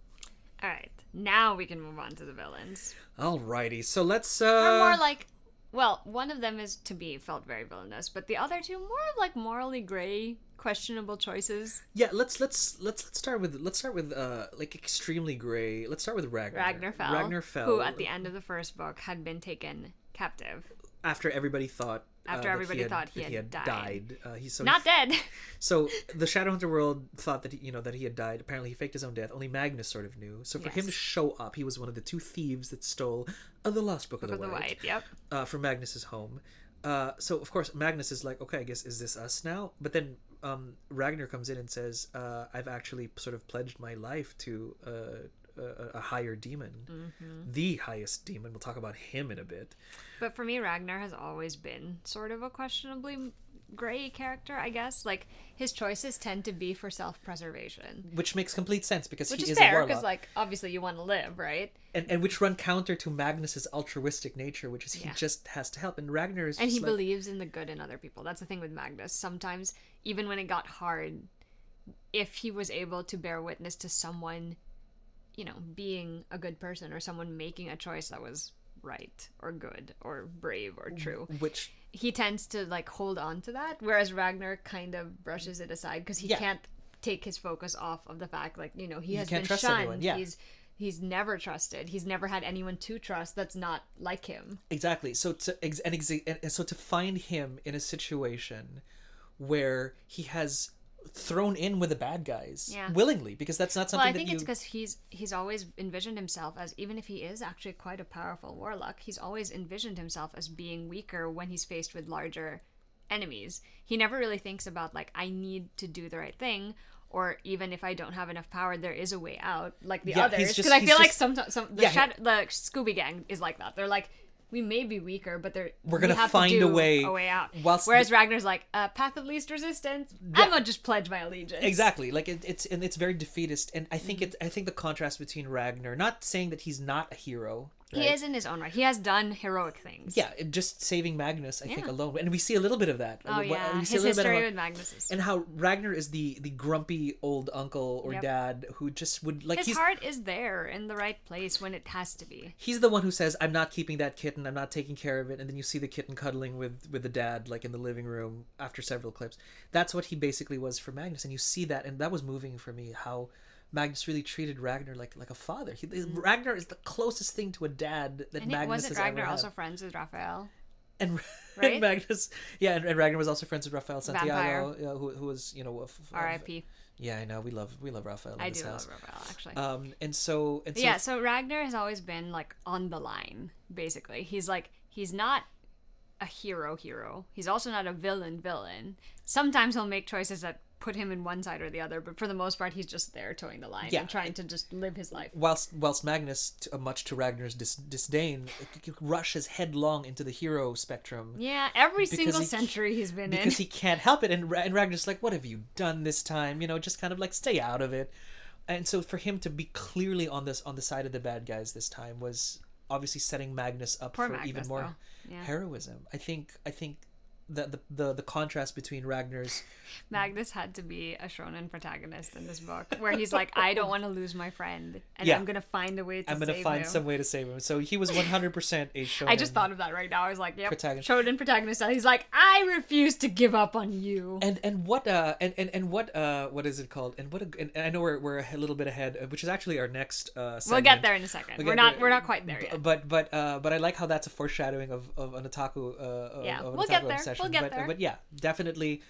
All right, now we can move on to the villains. Alrighty, so let's Or uh more like, well, one of them is to be felt very villainous, but the other two more of like morally gray, questionable choices. yeah, let's let's let's let's start with let's start with uh like extremely gray. Let's start with Ragnor. Ragnor Fell, Ragnor Fell. who at the end of the first book had been taken captive, after everybody thought uh, After that everybody had, thought he that had died. died. Uh, he's so not dead. So the Shadowhunter world thought that he, you know that he had died. Apparently, he faked his own death. Only Magnus sort of knew. So for him to show up, he was one of the two thieves that stole uh, the Lost Book, Book of of the, the White. Yep. uh, from Magnus's home. Uh, so of course Magnus is like, okay, I guess is this us now? But then um, Ragnor comes in and says, uh, I've actually sort of pledged my life to uh, a, a higher demon, Mm-hmm. the highest demon. We'll talk about him in a bit. But for me, Ragnor has always been sort of a questionably gray character, I guess. Like his choices tend to be for self-preservation, Which makes complete sense because which he is is fair because, like, obviously you want to live, right? and, and which run counter to Magnus's altruistic nature, which is he Yeah. just has to help. And Ragnor is And he like, believes in the good in other people. That's the thing with Magnus. Sometimes, even when it got hard, if he was able to bear witness to someone, you know, being a good person or someone making a choice that was right or good or brave or true, which he tends to like hold on to that. Whereas Ragnor kind of brushes it aside because he Yeah. can't take his focus off of the fact, like you know, he has been shunned. yeah. He's he's never trusted. He's never had anyone to trust that's not like him. Exactly. So to ex- and, exa- and and so to find him in a situation where he has thrown in with the bad guys Yeah. willingly because that's not Well, something I think that you it's because he's he's always envisioned himself as even if he is actually quite a powerful warlock, he's always envisioned himself as being weaker when he's faced with larger enemies. He never really thinks about like I need to do the right thing, or even if I don't have enough power, there is a way out, like the Yeah, others. Because I feel like sometimes some the Yeah, Shad- the Scooby Gang is like that. They're like. We may be weaker, but they're We're gonna have to find a way- a way out. whilst Whereas the- Ragnor's like, uh, path of least resistance. I'm gonna just pledge my allegiance. exactly like it, it's and it's very defeatist and i Mm-hmm. think it's i think the contrast between ragnor not saying that he's not a hero He right? is in his own right. He has done heroic things. yeah just saving magnus i think alone and we see a little bit of that Oh yeah, we see a his history of- with Magnus is. and how ragnor is the the grumpy old uncle or Yep. dad who just would like his he's heart is there in the right place when it has to be. he's the one who says i'm not keeping that kitten i'm not taking care of it and then you see the kitten cuddling with with the dad like in the living room after several clips that's what he basically was for magnus and you see that and that was moving for me how magnus really treated ragnor like like a father he, ragnor is the closest thing to a dad that Mm. And it, magnus wasn't has Ragnor ever also had. friends with Raphael? and, Right? and magnus yeah and, and ragnor was also friends with Raphael santiago who, who was you know R.I.P. yeah i know we love we love rafael in I this do house. love Raphael actually. um and so and so yeah, so Ragnor has always been like on the line, basically. He's like he's not a hero hero. He's also not a villain villain. Sometimes he'll make choices that put him in one side or the other, but for the most part he's just there towing the line Yeah. and trying to just live his life. whilst whilst Magnus, uh, much to Ragnor's dis- disdain, rushes headlong into the hero spectrum Yeah, every single he century he's been in. because he can't help it, and and Ragnor's like, "What have you done this time?" You know, just kind of like stay out of it. And so for him to be clearly on this on the side of the bad guys this time was obviously setting Magnus up Poor for Magnus, even more. Yeah. heroism. I think I think the the the, the contrast between Ragnor's Magnus had to be a shonen protagonist in this book, where he's like, I don't want to lose my friend, and Yeah. I'm gonna find a way to I'm gonna find him. some way to save him. So he was 100 percent a shonen. I just thought of that right now. I was like, yep, Protagonist. shonen protagonist. He's like, I refuse to give up on you. and and what uh and and, and what uh what is it called and what a, and, and I know we're, we're a little bit ahead uh, which is actually our next uh segment. We'll get there in a 2nd We'll we're not there. we're not quite there yet. but but uh but I like how that's a foreshadowing of of an otaku uh of- Yeah, of an we'll otaku get We'll get but, there. but yeah definitely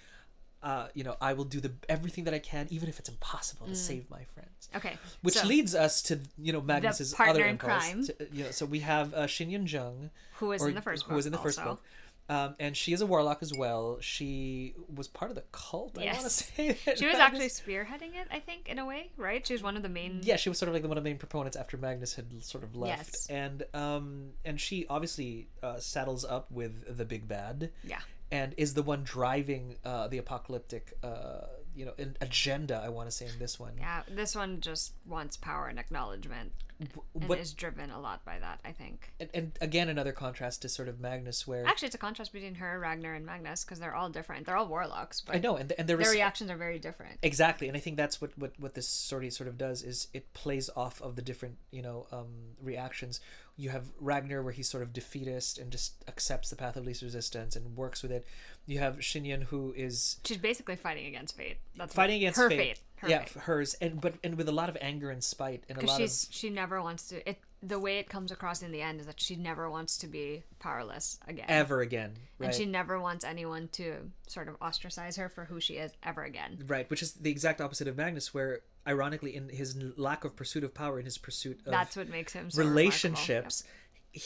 uh you know I will do the everything that I can even if it's impossible to save my friends Okay, which Mm. so, leads us to you know Magnus's other impulse. crime. To- you know, so we have uh, Shinyun Jung, who was or- in the first book? who was in the first also. book, um, and she is a warlock as well. She was part of the cult. I want to say that She was Magnus- actually spearheading it, I think, in a way, right? She was one of the main. yeah, she was sort of like the one of the main proponents after Magnus had sort of left, Yes. and um, and she obviously uh, saddles up with the big bad, Yeah. And is the one driving uh, the apocalyptic, uh, you know, an agenda. I want to say in this one. Yeah, this one just wants power and acknowledgement, and What is driven a lot by that. I think. and, and again another contrast to sort of Magnus, where Actually, it's a contrast between her, Ragnor, and Magnus because they're all different. They're all warlocks, but I know, and and their was reactions are very different. exactly and i think that's what what what this sort of sort of does is it plays off of the different you know um reactions you have ragnor where he's sort of defeatist and just accepts the path of least resistance and works with it you have shinyun who is She's basically fighting against fate. That's fighting against her fate, fate. Her yeah fate. hers and but and with a lot of anger and spite and a Because lot she's of she never wants to. It the way it comes across in the end is that she never wants to be powerless again. ever again right And she never wants anyone to sort of ostracize her for who she is ever again. right which is the exact opposite of magnus where ironically in his lack of pursuit of power in his pursuit of That's what makes him so relationships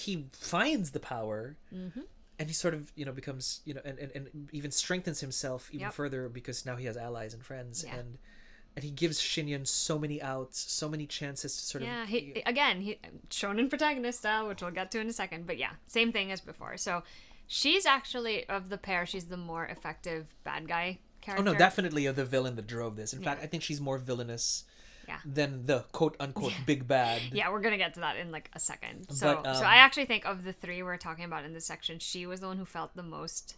he finds the power Mm-hmm. and he sort of you know becomes you know and, and, and even strengthens himself even Yep. further because now he has allies and friends Yeah. and and he gives Shinyun so many outs so many chances to sort Yeah, of he again he shonen protagonist style, which we'll get to in a second. But yeah, same thing as before. So she's actually of the pair, she's the more effective bad guy oh no definitely the villain that drove this in Yeah. fact i think she's more villainous Yeah. than the quote unquote big bad Yeah, we're gonna get to that in like a second. So, But, um, so I actually think of the three we're talking about in this section, she was the one who felt the most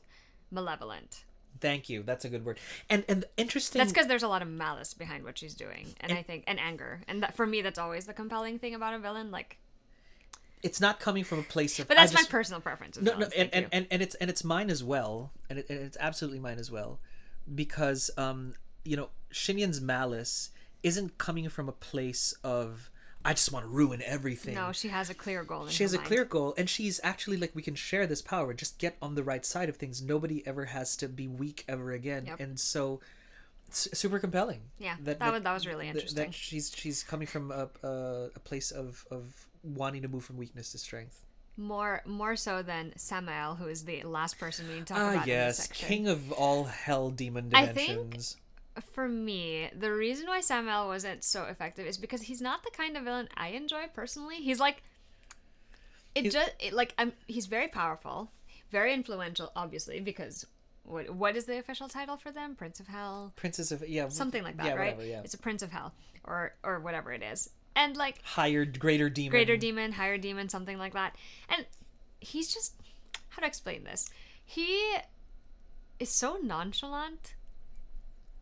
malevolent. thank you that's a good word and and interesting That's because there's a lot of malice behind what she's doing, and, I think and anger, and that for me that's always the compelling thing about a villain. Like, it's not coming from a place of but that's just- my personal preference. no, no, and, and, and, and it's and it's mine as well, and, it, and it's absolutely mine as well, because um, you know, Shinyun's malice isn't coming from a place of I just want to ruin everything. no, she has a clear goal. In she has her a clear goal, and she's actually like we can share this power. Just get on the right side of things. Nobody ever has to be weak ever again, Yep. and so. It's super compelling. Yeah, that was- that was really that- interesting. That she's she's coming from a, a, a place of, of wanting to move from weakness to strength. More more so than Sammael, who is the last person we talk Ah, about yes, king of all hell demon dimensions. I think-. For me, the reason why Sammael wasn't so effective is because he's not the kind of villain I enjoy personally. He's like, it He's- just it, like I'm. He's very powerful, very influential, obviously because. What, what is the official title for them? Prince of Hell? Princess of yeah, Something like that, yeah, right? Whatever, yeah, It's a Prince of Hell, or or whatever it is, and like higher greater demon. greater demon, higher demon, something like that. And he's just how to explain this? He is so nonchalant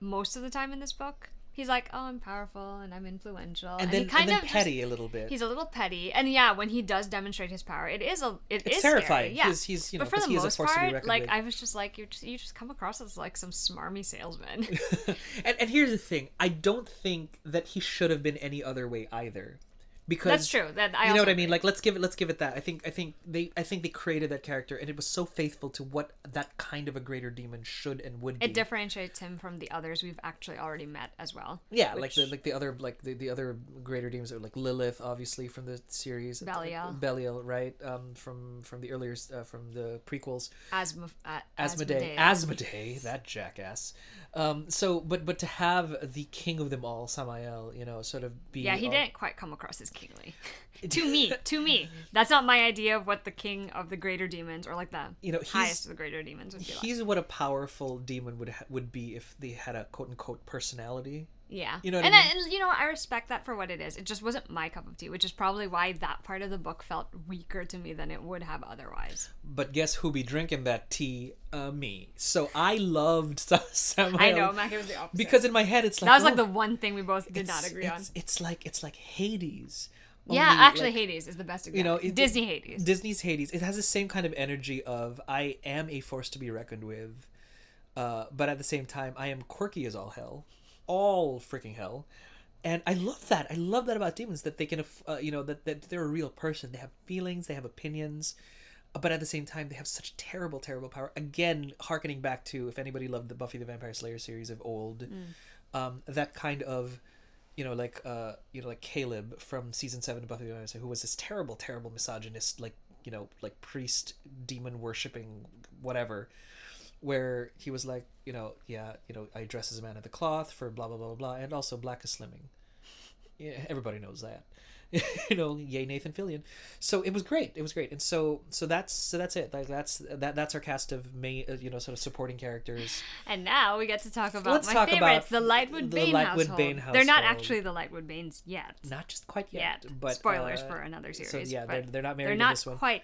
most of the time in this book. He's like, "Oh, I'm powerful and I'm influential," and then, he kind and then of just- petty a little bit. He's a little petty, and yeah, when he does demonstrate his power, it is a it It's is terrifying. Scary. Yeah, He's- he's, you know, but for the he most force to be part, like. I was just like, you just, you just come across as like some smarmy salesman. and and here's the thing: I don't think that he should have been any other way either, because That's true. That I you know what I mean. Like let's give it let's give it that. I think I think they I think they created that character, and it was so faithful to what that kind of a greater demon should and would be. It differentiates him from the others we've actually already met as well. Yeah, like the like the other like the, the other greater demons are like Lilith, obviously from the series. Belial. Belial, right? Um, from from the earlier uh, from the prequels. Asma, uh, Asmodee, Asmodee, that jackass. Um, so, but but to have the king of them all, Sammael, you know, sort of be. Yeah, he all- didn't quite come across as kingly. to me, to me, that's not my idea of what the king of the greater demons or like the You know, he's- highest of the greater demons would be like. He's what a powerful demon would ha- would be if they had a quote unquote personality. Yeah, You know what I and, mean? and you know I respect that for what it is. It just wasn't my cup of tea, which is probably why that part of the book felt weaker to me than it would have otherwise. But guess who be drinking that tea? Uh, me. So I loved Sa- Sammael. I know, Mac, it was the opposite. because in my head it's like that was like oh, the one thing we both did not agree on. it's, It's like it's like Hades. Yeah, actually, like, Hades is the best example. you know it- Disney Hades. Disney's Hades. It has the same kind of energy of I am a force to be reckoned with, uh, but at the same time I am quirky as all hell, all freaking hell, and I love that. I love that about demons that they can, uh, you know, that, that they're a real person. They have feelings. They have opinions. But at the same time, they have such terrible, terrible power. Again, harkening back to if anybody loved the Buffy the Vampire Slayer series of old, um, that kind of you know, like uh, you know, like Caleb from season seven of Buffy the Vampire Slayer, who was this terrible, terrible misogynist, like you know, like priest, demon worshipping, whatever, where he was like, you know, yeah, you know, I dress as a man of the cloth for blah blah blah blah blah, and also black is slimming. Yeah, everybody knows that. you know, yay Nathan Fillion. So it was great. It was great, and so so that's so that's it. Like that's that that's our cast of main, uh, you know, sort of supporting characters. And now we get to talk about Let's my talk favorites, about the Lightwood the Bane Lightwood household. Bane They're not actually the Lightwood Banes yet. Not just quite yet, Yet. but Spoilers uh, for another series. So yeah, they're, they're not married They're in not this one. quite.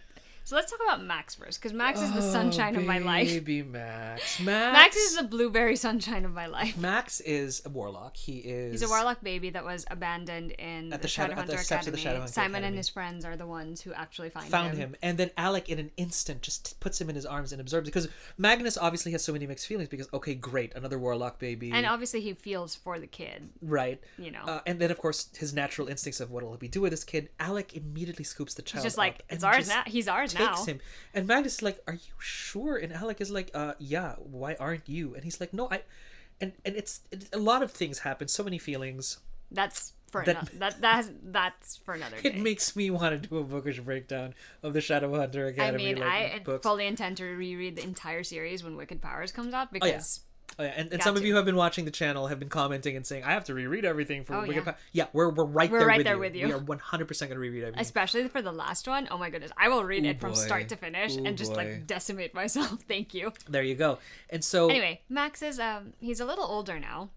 So let's talk about Max first, because Max is the sunshine of my life. Oh, Baby Max. Max. Max is the blueberry sunshine of my life. Max is a warlock. He is. He's a warlock baby that was abandoned in At the, the Shadow- at the Shadowhunter steps of the Academy. Shadowhunter Simon Academy. and his friends are the ones who actually find Found him. him, and then Alec, in an instant, just puts him in his arms and absorbs. Because Magnus obviously has so many mixed feelings. Because okay, great, another warlock baby, And obviously he feels for the kid. right? you know. uh, and then of course his natural instincts of what will he do with this kid. Alec immediately scoops the child. He's just like, it's ours just now. He's ours takes him. And Magnus is like, "Are you sure?" And Alec is like, "Uh, yeah. Why aren't you?" And he's like, "No, I." And and it's, it's a lot of things happen. So many feelings. That's for That- ano- that that's that's for another day. It makes me want to do a bookish breakdown of the Shadowhunter I Academy mean, like, I books. fully intend to reread the entire series when Wicked Powers comes out because Oh, yeah. And, and Got some of you who have been watching the channel have been commenting and saying, I have to reread everything for Oh, Wicked yeah. Pa-" Yeah, we're, we're right We're there, right with, there you. with you. We are 100% going to reread everything. especially for the last one. Oh my goodness, I will read Ooh, it from boy. start to finish Ooh, and just boy. like decimate myself. Thank you. There you go. And so, Anyway, Max is um he's a little older now.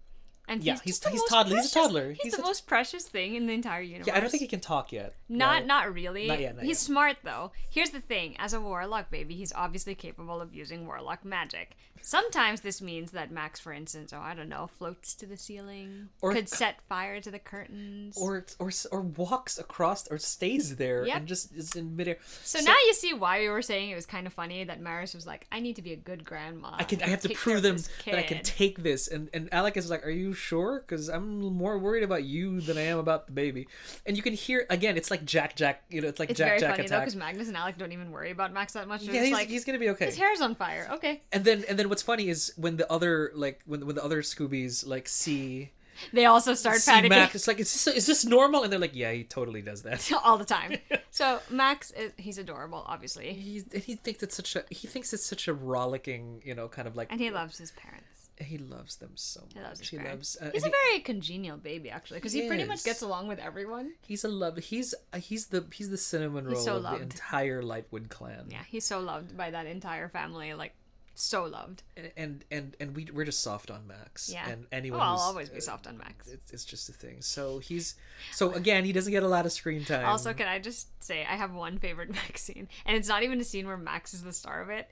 And Yeah, he's, he's- he's toddler- he's a toddler. He's, He's the most precious thing in the entire universe. yeah, I don't think he can talk yet. Not right? not really. Not yet, not he's yet. smart though. Here's the thing: as a warlock baby, he's obviously capable of using warlock magic. Sometimes this means that Max, for instance, oh I don't know, floats to the ceiling, Or could set fire to the curtains. Or, or or walks across or stays there Yep. and just is in midair. so, now you see why we were saying it was kind of funny that Maryse was like, "I need to be a good grandma. I can. I have to prove them that I can take this. And and Alec is like, "Are you sure? Because I'm more worried about you than I am about the baby." And you can hear again. It's like Jack Jack. You know, it's like It's Jack very Jack funny attack. because Magnus and Alec don't even worry about Max that much. They're yeah, he's, like, he's gonna be okay. his hair's on fire. Okay. And then and then what's funny is when the other like when when the other Scoobies like see They also start see panicking. Mac, it's like is this is this normal? And they're like, yeah, he totally does that. all the time. So Max, is, he's adorable, obviously, He and he thinks it's such a he thinks it's such a rollicking you know kind of like and he loves his parents. he loves them so much. He loves his he parents. loves. Uh, he's a he- very congenial baby, actually, because he, He pretty much gets along with everyone. He's a love. He's uh, he's the he's the cinnamon roll so of loved. the entire Lightwood clan. Yeah, he's so loved by that entire family, like so loved. And and and, and we we're just soft on Max. Yeah. And anyone. oh, I'll always be uh, soft on Max. It's, it's just a thing. So he's so again he doesn't get a lot of screen time. Also, can I just say I have one favorite Max scene, and it's not even a scene where Max is the star of it.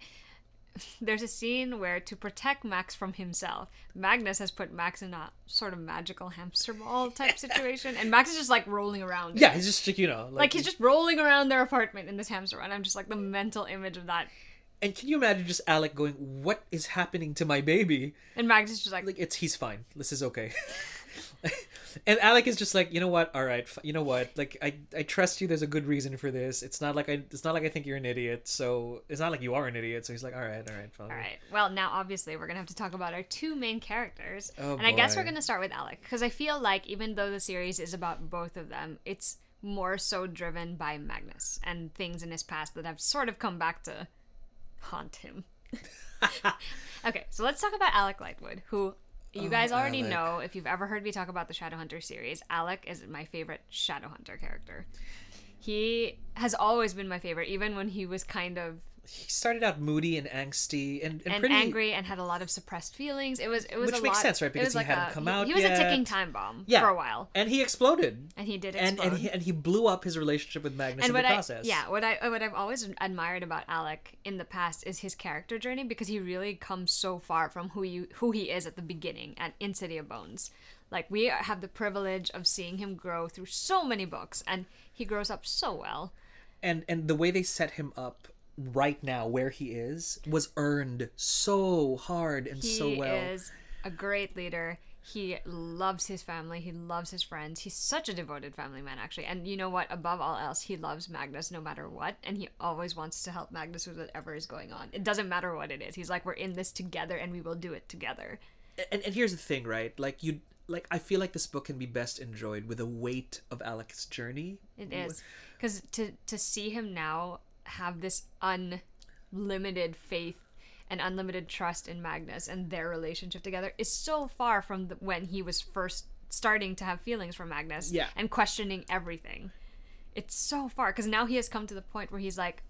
There's a scene where, to protect Max from himself, Magnus has put Max in a sort of magical hamster ball type situation, and Max is just like rolling around. yeah, he's just you know like, like he's just rolling around their apartment in this hamster ball. And I'm just like the mental image of that. And can you imagine just Alec going, "What is happening to my baby?" And Magnus is just like, Like it's he's fine. This is okay. and Alec is just like, you know what? All right, f- you know what? Like I I trust you. There's a good reason for this. It's not like I it's not like I think you're an idiot. So it's not like you are an idiot. So he's like, all right, all right, fine. All right. Well, now obviously we're gonna have to talk about our two main characters, Oh, and I guess we're gonna start with Alec because I feel like even though the series is about both of them, it's more so driven by Magnus and things in his past that have sort of come back to haunt him. okay, so let's talk about Alec Lightwood, who you oh, guys already Oh, Alec. know if you've ever heard me talk about the Shadowhunter series. Alec is my favorite Shadowhunter character. He has always been my favorite, even when he was kind of He started out moody and angsty and, and, and pretty angry and had a lot of suppressed feelings. It was it was Which a makes lot, sense, right? Because he like hadn't a, come out He was a ticking time bomb yeah for a while, and he exploded and he did and explode. and he, and he blew up his relationship with Magnus and in the I process. yeah what I what I've always admired about Alec in the past is his character journey because he really comes so far from who you who he is at the beginning at in City of Bones. Like we have the privilege of seeing him grow through so many books, and he grows up so well. and and the way they set him up right now where he is was earned so hard and He so well. He is a great leader. He loves his family. He loves his friends. He's such a devoted family man, actually. And you know what? Above all else, he loves Magnus no matter what. And he always wants to help Magnus with whatever is going on. It doesn't matter what it is. He's like, we're in this together and we will do it together. and, and here's the thing, right? Like you like I feel like this book can be best enjoyed with the weight of Alec's journey. It is. Because to, to see him now have this unlimited faith and unlimited trust in Magnus and their relationship together is so far from the, when he was first starting to have feelings for Magnus Yeah. and questioning everything. It's so far because now he has come to the point where he's like,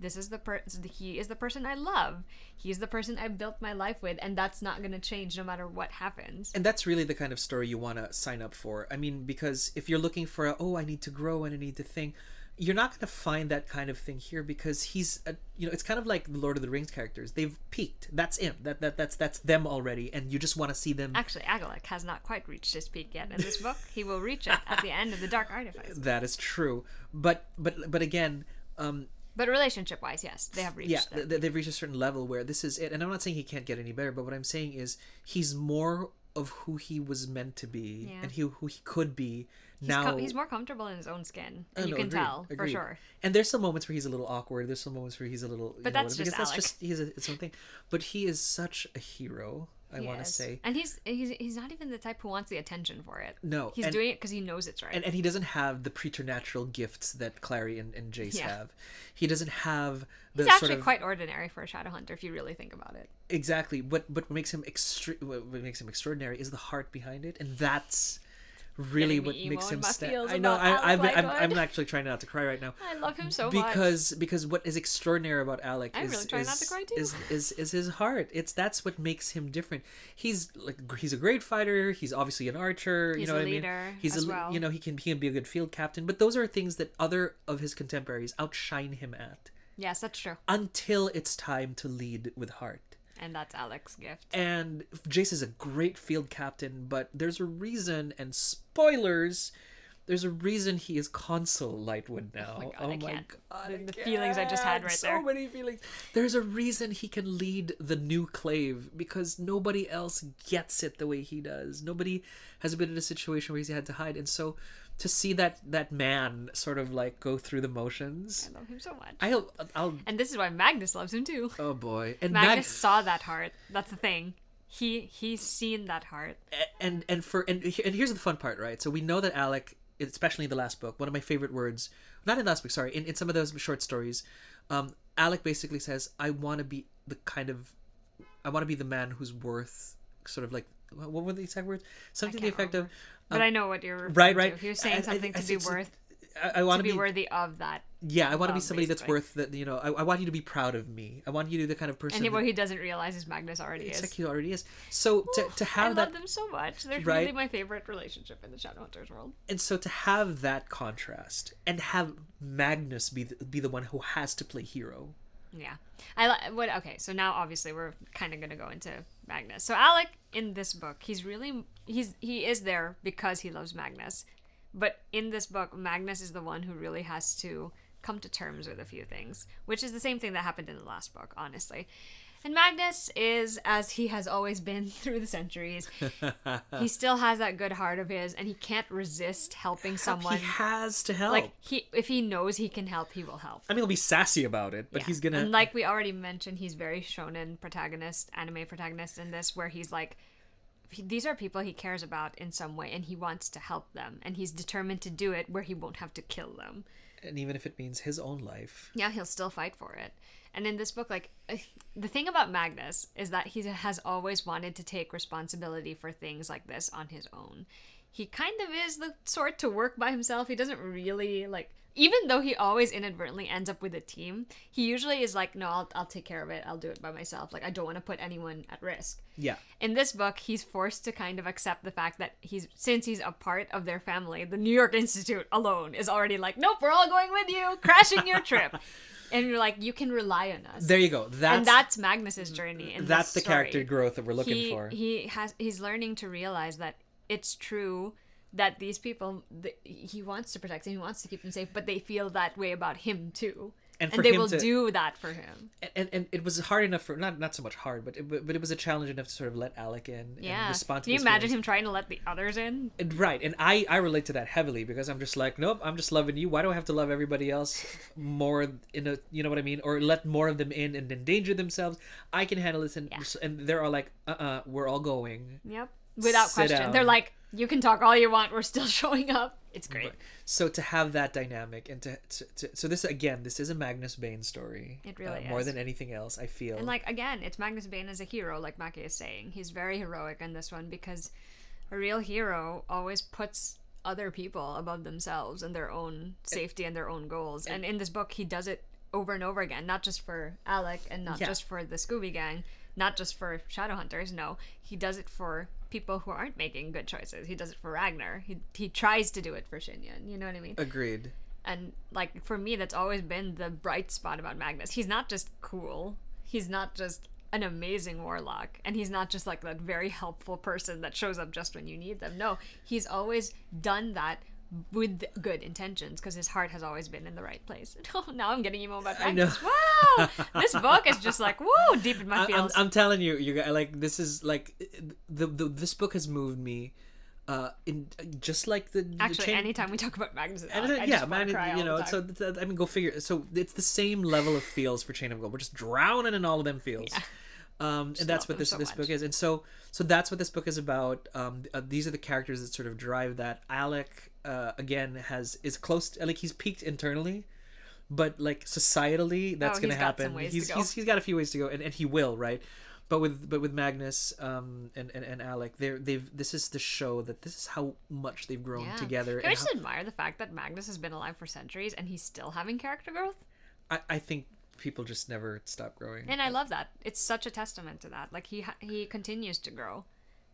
this is the person he is the person I love. He's the person I built my life with, and that's not gonna change no matter what happens. And that's really the kind of story you want to sign up for. I mean, because if you're looking for a, oh, I need to grow and I need to think, you're not going to find that kind of thing here because he's, a, you know, it's kind of like the Lord of the Rings characters. They've peaked. That's him. That that that's that's them already, and you just want to see them. Actually, Agalek has not quite reached his peak yet in this book. He will reach it at the end of the Dark Artifice. That is true, but but but again, um, But relationship wise, yes, they have reached yeah, that. they've reached a certain level where this is it. And I'm not saying he can't get any better, but what I'm saying is he's more of who he was meant to be Yeah. and he, who he could be he's, now. com- he's more comfortable in his own skin. And you can agreed, tell for sure. And there's some moments where he's a little awkward. There's some moments where he's a little. But know, that's whatever, just that's just he's a, it's something. But he is such a hero. I want to say. and he's, he's he's not even the type who wants the attention for it. No, he's and- doing it because he knows it's right. and, and he doesn't have the preternatural gifts that Clary and, and Jace Yeah. have. He doesn't have the he's actually sort of quite ordinary for a shadow hunter if you really think about it. exactly. But but what makes him extre- what what makes him extraordinary is the heart behind it, and that's really what makes him stand. I know. I, I've, I'm, I'm actually trying not to cry right now. I love him so much. because because what is extraordinary about Alec I'm is really trying is, not to cry too. is is is his heart. It's that's what makes him different. He's like he's a great fighter. He's obviously an archer. He's you know a what I leader mean? He's as a well. you know he can he can be a good field captain. But those are things that other of his contemporaries outshine him at Yes, that's true. until it's time to lead with heart. And that's Alec's gift. And Jace is a great field captain, but there's a reason, and spoilers, there's a reason he is Consul Lightwood now. Oh my God, I oh can't. God, The- I the feelings I just had can't. right so there. many feelings. There's a reason he can lead the new Clave because nobody else gets it the way he does. Nobody has been in a situation where he's had to hide, and so to see that that man sort of like go through the motions, I love him so much. I'll I'll and this is why Magnus loves him too. oh boy, and Magnus Mag- saw that heart. That's the thing. He he's seen that heart. and and for and and here's the fun part, right? So we know that Alec, especially in the last book, one of my favorite words, not in the last book, sorry, in, in some of those short stories, um, Alec basically says, "I want to be the kind of, I want to be the man who's worth sort of like what were the exact words? Something to the effect of, But I know what you're Um, right, to. right. If you're saying I something think- I to be worth I, I want to to be worthy of that. yeah, I want to be love, somebody that's worth that. You know, I, I want you to be proud of me. I want you to be the kind of person. And what he doesn't realize is Magnus already it's is. like he already is. So to to have I have love that them so much. They're Right? really my favorite relationship in the Shadowhunters world. and so to have that contrast and have Magnus be the, be the one who has to play hero. Yeah. I what okay, so now obviously we're kind of going to go into Magnus. So Alec in this book, he's really he's he is there because he loves Magnus. But in this book, Magnus is the one who really has to come to terms with a few things, which is the same thing that happened in the last book, honestly. And Magnus is, as he has always been through the centuries, he still has that good heart of his, and he can't resist helping someone. He has to help. Like he, if he knows he can help, he will help. I mean, he'll be sassy about it, but Yeah. he's gonna. And like we already mentioned, he's very shonen protagonist, anime protagonist in this, where he's like, these are people he cares about in some way, and he wants to help them, and he's determined to do it where he won't have to kill them. and even if it means his own life, Yeah, he'll still fight for it. And in this book, like the thing about Magnus is that he has always wanted to take responsibility for things like this on his own. he kind of is the sort to work by himself. He doesn't really like even though he always inadvertently ends up with a team, he usually is like, no, I'll, I'll take care of it. I'll do it by myself. Like, I don't want to put anyone at risk. Yeah. In this book, he's forced to kind of accept the fact that he's, since he's a part of their family, the New York Institute alone is already like, nope, we're all going with you, crashing your trip. And you're like, you can rely on us. There you go. That's and that's Magnus's journey. That's the story. character growth that we're looking he, for. He has he's learning to realize that it's true that these people th- he wants to protect them, he wants to keep them safe, but they feel that way about him too. And And, they will to- do that for him. and, and it was hard enough for not not so much hard, but it, but it was a challenge enough to sort of let Alec in and Yeah. respond to Can you imagine feelings. him trying to let the others in? And- Right, and I I relate to that heavily because I'm just like, nope, I'm just loving you. Why do I have to love everybody else more in a, you know what I mean, or let more of them in and endanger themselves? I can handle this, and Yeah. and they're all like, uh, uh we're all going. Yep. Without Sit question. down. They're like, you can talk all you want, we're still showing up. It's great. So to have that dynamic and to, to, to so this again, this is a Magnus Bane story. It really uh, more than anything else. I feel. And like again, it's Magnus Bane as a hero, like Maki is saying. He's very heroic in this one because a real hero always puts other people above themselves and their own safety and their own goals. And in this book, he does it over and over again, not just for Alec and not Yeah. just for the Scooby Gang, not just for Shadowhunters. No, he does it for people who aren't making good choices. He does it for Ragnor. He he tries to do it for Shinyun. You know what I mean? Agreed. and like for me that's always been the bright spot about magnus he's not just cool he's not just an amazing warlock and he's not just like that very helpful person that shows up just when you need them no he's always done that with good intentions because his heart has always been in the right place now i'm getting emo about I magnus wow this book is just like woo deep in my I, I'm, feels I'm telling you, you guys, like this is like the, the this book has moved me, uh, in just like the the actually chain- anytime we talk about magnus and And Alec, then- I yeah, man, you know, so I mean, go figure. So it's the same level of feels for Chain of Gold. We're just drowning in all of them feels. Um, and that's what this so this much. book is, and so so that's what this book is about. Um, uh, these are the characters that sort of drive that. Alec, uh, again, has is close. To, like he's peaked internally, but like societally, that's Oh, gonna he's got some happen. he's, go. he's he's got a few ways to go, and, and he will, right? But with but with Magnus um, and, and and Alec, they're they've this is the show that this is how much they've grown Yeah. together. I just how- admire the fact that Magnus has been alive for centuries and he's still having character growth? I, I think people just never stop growing. And I love that. It's such a testament to that. Like he ha- he continues to grow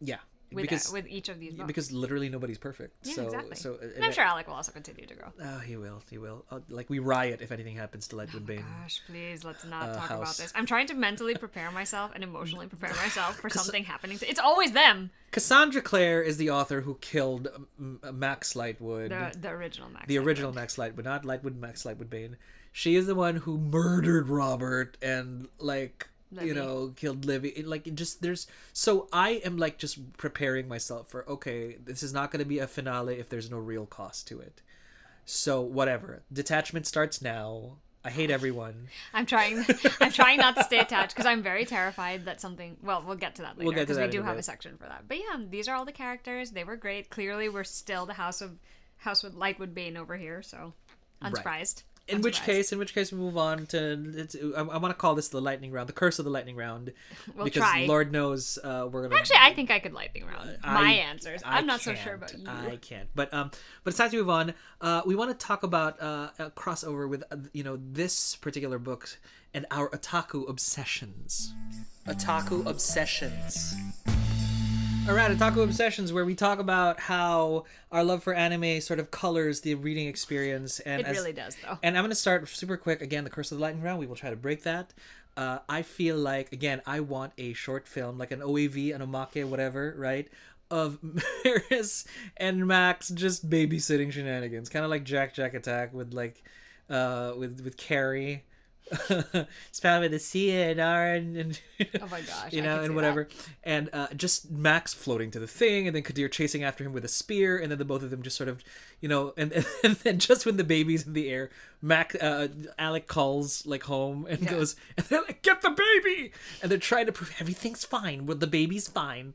yeah, with because with each of these books. because literally nobody's perfect. yeah, so exactly. so and I'm sure Alec will also continue to grow. Oh, he will. He will. Uh, like we riot if anything happens to Lightwood Bane. Gosh, please let's not Uh, talk about this. I'm trying to mentally prepare myself and emotionally prepare myself for something happening. To- it's always them. Cassandra Clare is the author who killed um, Max Lightwood, The the original Max. the Lightwood. original Max Lightwood, not Lightwood Max Lightwood Bane. She is the one who murdered Robert and like you know killed Livy. It, like it just there's so I am like just preparing myself for okay, this is not going to be a finale if there's no real cost to it. So whatever, detachment starts now. I hate everyone. I'm trying. I'm trying not to stay attached because I'm very terrified that something. Well, we'll get to that later We'll because we do have bit. a section for that. But yeah, these are all the characters. They were great. Clearly, we're still the house of house with Lightwood Bane over here, so unsurprised. In which case, in which case, we move on to. I, I want to call this the lightning round, the curse of the lightning round, We'll because try. Lord knows uh, we're gonna. Actually, I think I could lightning round I- my answers. I I'm not so sure about you. I can't. But um, but it's time to move on. Uh, we want to talk about uh, a crossover with uh, you know this particular book and our otaku obsessions. Otaku obsessions. Right, Otaku Obsessions, where we talk about how our love for anime sort of colors the reading experience, and It as- really does, though. and I'm going to start super quick. Again, the Curse of the Lightning Round. We will try to break that. Uh, I feel like again, I want a short film, like an OAV, an omake, whatever, right? Of Maryse and Max just babysitting shenanigans, kind of like Jack Jack Attack with like, uh, with with Carrie. it's probably the C and R and, and Oh my gosh, you know, and whatever, and uh, just Max floating to the thing, and then Kadir chasing after him with a spear, and then the both of them just sort of, you know, and and then just when the baby's in the air, Mac uh, Alec calls like home and goes, and they're like, "Get the baby!" and they're trying to prove everything's fine, well, the baby's fine,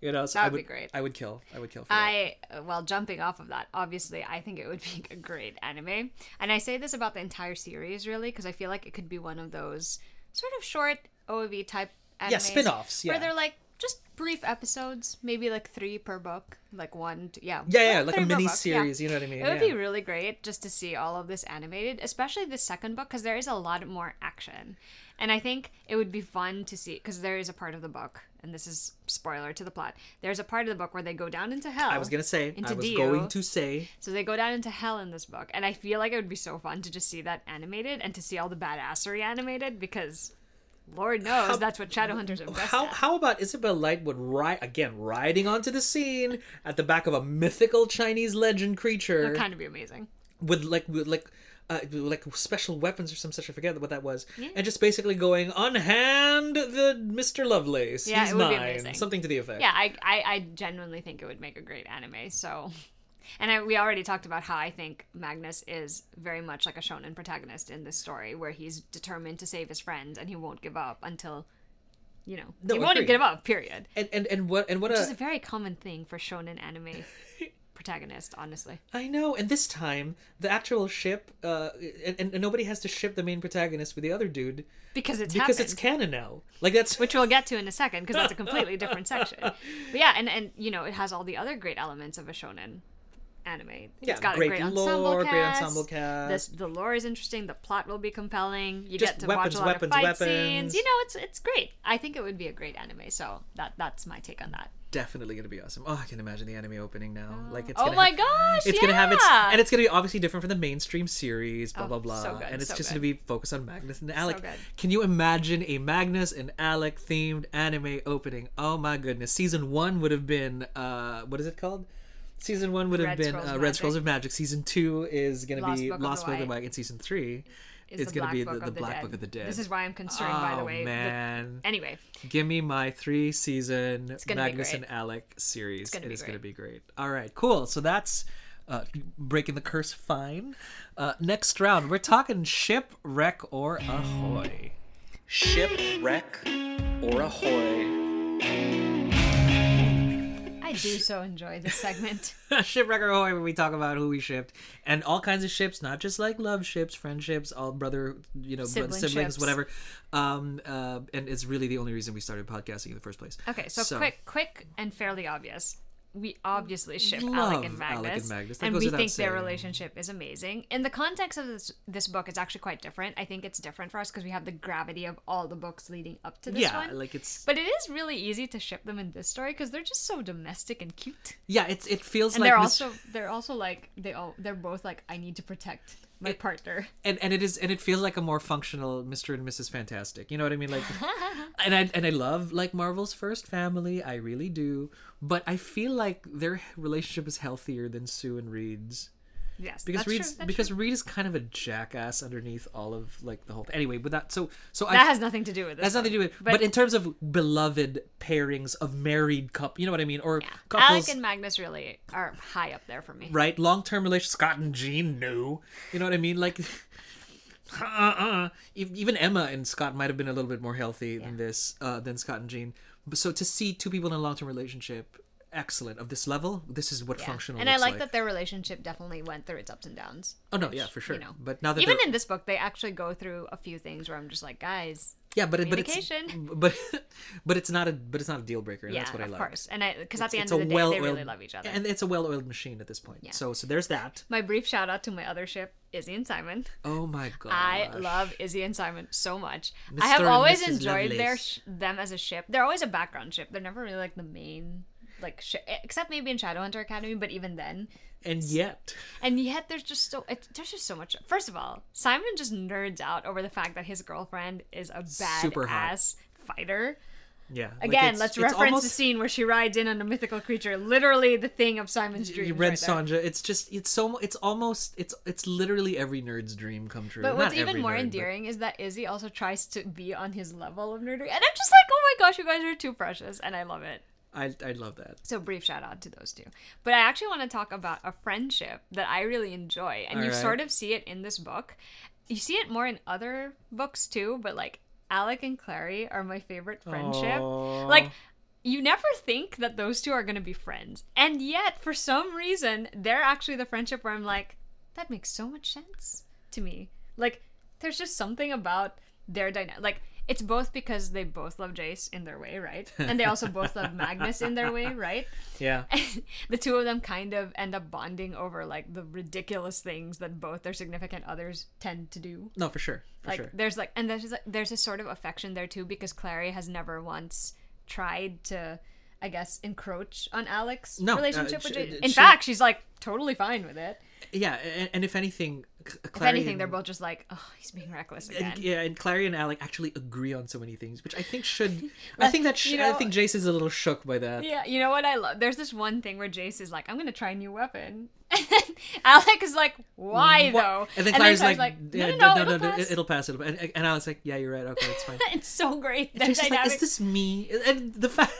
you know. So That I would would be great. I would kill. I would kill. For that. I well, jumping off of that, obviously, I think it would be a great anime, and I say this about the entire series, really, because I feel like it could be one of those sort of short OAV type yeah, spin-offs, yeah. where they're like just brief episodes, maybe like three per book, like one, to, yeah, Yeah, yeah, like a mini book, yeah. series. You know what I mean? It would yeah. be really great just to see all of this animated, especially the second book, because there is a lot more action. And I think it would be fun to see, because there is a part of the book, and this is spoiler to the plot. There's a part of the book where they go down into hell. I was gonna say. Into I was Diyu. going to say. So they go down into hell in this book, and I feel like it would be so fun to just see that animated and to see all the badassery animated because, Lord knows that's what Shadowhunters are best How at. how about Isabelle Lightwood ride again riding onto the scene at the back of a mythical Chinese legend creature That'd kind of be amazing. with like with like uh, like special weapons or some such I forget what that was Yeah. and just basically going unhand the Mr. Lovelace Yeah, he's it would be mine amazing. something to the effect Yeah, I, I I genuinely think it would make a great anime. So, and I, we already talked about how I think Magnus is very much like a shonen protagonist in this story, where he's determined to save his friends and he won't give up until, you know, No, he won't give up. Period. and and and what and what Which a is a very common thing for shonen anime protagonist, honestly. I know, and this time the actual ship, uh, and, and nobody has to ship the main protagonist with the other dude Because it's because happened. it's canon now. Like that's which we'll get to in a second because that's a completely different section. But yeah, and and you know it has all the other great elements of a shonen anime. Yeah, it's got great a great ensemble lore, cast. great ensemble cast. This, the lore is interesting. The plot will be compelling. You Just get to weapons, watch a lot weapons, of fight weapons. scenes. You know, it's it's great. I think it would be a great anime. So that that's my take on that. Definitely gonna be awesome. Oh, I can imagine the anime opening now. Like it's oh gonna my have- gosh! It's gonna have its yeah! and it's gonna be obviously different from the mainstream series, blah Oh, blah blah. so good, and it's so just good. gonna be focused on Magnus and Alec. good. Can you imagine a Magnus and Alec themed anime opening? Oh my goodness. Season one would have been uh what is it called? Season one would have Red been Scrolls uh, Red Scrolls of Magic. Season two is gonna Lost be Book Lost the Book of and season three Is it's the gonna Black be Book the, of the the Black Dead. Book of the Dead. This is why I'm concerned. by the Oh, way. The- man. anyway, Give me my three season Magnus and Alec series. It's gonna It be is going to great. be great. All right, cool. So that's uh, breaking the curse. Fine. Uh, next round, we're talking shipwreck or ahoy. Shipwreck or ahoy. I do so enjoy this segment. shipwreck or ahoy, where we talk about who we shipped and all kinds of ships, not just like love ships, friendships, all brother, you know, Sibling siblings, ships. whatever. Um, uh, and it's really the only reason we started podcasting in the first place. Okay, so, quick, quick, and fairly obvious. We obviously ship Alec and Alec and Magnus, Magnus. And we think their relationship is amazing. In the context of this this book, it's actually quite different. I think it's different for us because we have the gravity of all the books leading up to this Yeah, one. like it's but it is really easy to ship them in this story because they're just so domestic and cute, yeah, it's it feels and like they're Miss- also they're also like they all they're both like I need to protect my partner. and and it is and it feels like a more functional Mr. and Mrs. Fantastic. You know what I mean? Like and I and I love like Marvel's first family, I really do. But I feel like their relationship is healthier than Sue and Reed's. Yes, Because that's Reed's that's because true. Reed is kind of a jackass underneath all of like the whole anyway, but that so so that I has nothing to do with this. has nothing to do with but, But- in terms of beloved pairings of married couple you know what I mean? Or yeah. couples Alec and Magnus really are high up there for me. right? Long term relationship. Scott and Jean, no. You know what I mean? Like, uh-uh. Even Emma and Scott might have been a little bit more healthy than this, uh, than Scott and Jean. So to see two people in a long term relationship, excellent of this level, this is what Yeah. functional. And I looks like, that their relationship definitely went through its ups and downs. Oh no, which, yeah, for sure. You know, but now that even in this book, they actually go through a few things where I'm just like, guys, yeah, but it, but it's but but it's not a but it's not a deal breaker. And yeah, that's what I of like. course. And I because at the end of the day, they well-oiled- really love each other. and it's a well-oiled machine at this point. Yeah. So so there's that. My brief shout out to my other ship, Izzy and Simon. Oh my god. I love Izzy and Simon so much. I have always enjoyed their Lovelace. sh- them as a ship. They're always a background ship. They're never really like the main like ship, except maybe in Shadowhunter Academy. But even then, And yet, And yet, there's just so it, there's just so much. First of all, Simon just nerds out over the fact that his girlfriend is a badass fighter. yeah. Again, it's- let's reference almost- the scene where she rides in on a mythical creature, literally the thing of Simon's dream. you read right there. Sanja. It's just it's so it's almost it's it's literally every nerd's dream come true. But what's Not even more nerd, but- endearing is that Izzy also tries to be on his level of nerdery, and I'm just like, oh my gosh, you guys are too precious, and I love it. I I love that. So brief shout out to those two. But I actually want to talk about a friendship that I really enjoy, and you Alright. sort of see it in this book. You see it more in other books too, but like Alec and Clary are my favorite friendship. Aw. Like you never think that those two are going to be friends. And yet for some reason, they're actually the friendship where I'm like that makes so much sense to me. Like there's just something about their dynamic like it's both because they both love Jace in their way, right? And they also both love Magnus in their way, right? Yeah. the two of them kind of end up bonding over like the ridiculous things that both their significant others tend to do. No, for sure. For like sure. there's like and there's like, there's a sort of affection there too because Clary has never once tried to I guess encroach on Alec's No, uh, relationship with Jace. In she- fact, she's like totally fine with it. Yeah, and, and if anything, C- If anything, and- they're both just like, oh, he's being reckless again. And, yeah, and Clary and Alec actually agree on so many things, which I think should. I think that sh- you I think Jace is a little shook by that. Yeah, you know what I love? There's this one thing where Jace is like, I'm gonna try a new weapon. And Alec is like, why mm, What- though? And then Clary's like, no, yeah, no, no, no, it'll pass. it- it'll pass. It'll, and, and Alec's like, yeah, you're right. Okay, it's fine. It's so great. That Jace is like, is this me? And the fact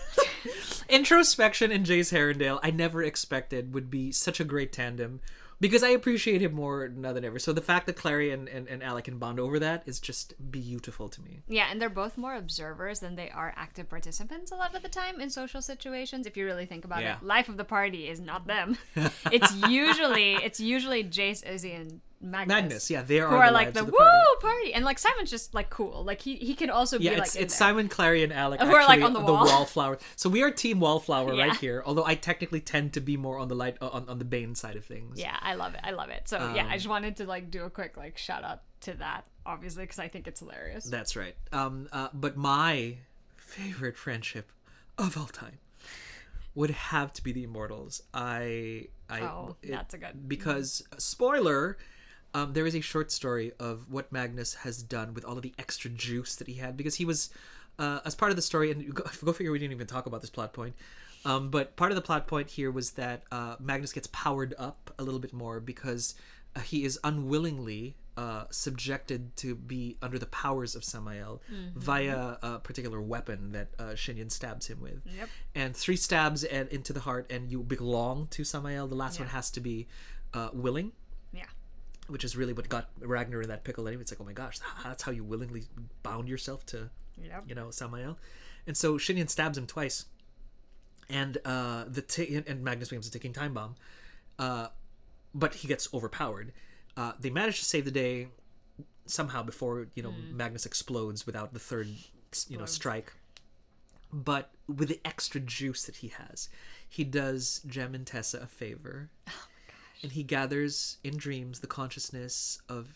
introspection in Jace Herondale, I never expected would be such a great tandem because I appreciate him more now than ever. So the fact that Clary and, and, and Alec can bond over that is just beautiful to me. Yeah, and they're both more observers than they are active participants a lot of the time in social situations. If you really think about Yeah. it, life of the party is not them. it's usually it's usually Jace, Izzy, and Magnus. Magnus, yeah, they are who the like the the woo party. party. and like Simon's just like cool. Like he he can also Yeah, be it's like it's. Simon, Clary, and Alec Who are, like, on the wall. wallflower. So we are Team Wallflower Yeah. right here. Although I technically tend to be more on the light on, on the Bane side of things. Yeah, I love it. I love it. So yeah, Um, I just wanted to like do a quick like shout out to that, obviously, because I think it's hilarious. That's right. Um, uh, but my favorite friendship of all time would have to be the Immortals. I, I, Oh, that's a good- because spoiler. Um, there is a short story of what Magnus has done with all of the extra juice that he had because he was, uh, as part of the story, and go, go figure we didn't even talk about this plot point. Um, but part of the plot point here was that uh, Magnus gets powered up a little bit more because uh, he is unwillingly uh, subjected to be under the powers of Sammael via a particular weapon that uh, Shinyun stabs him with. Yep. And three stabs and into the heart, and you belong to Sammael. The last one has to be uh, willing Yeah. Which is really what got Ragnor in that pickle anyway. It's like, oh my gosh, that's how you willingly bound yourself to, Yep. you know, Sammael. And so Shinyun stabs him twice, and uh, the t- and Magnus becomes a ticking time bomb, uh, but he gets overpowered. Uh, they manage to save the day somehow before you know Magnus explodes without the third, you know, strike. But with the extra juice that he has, he does Jem and Tessa a favor and he gathers in dreams the consciousness of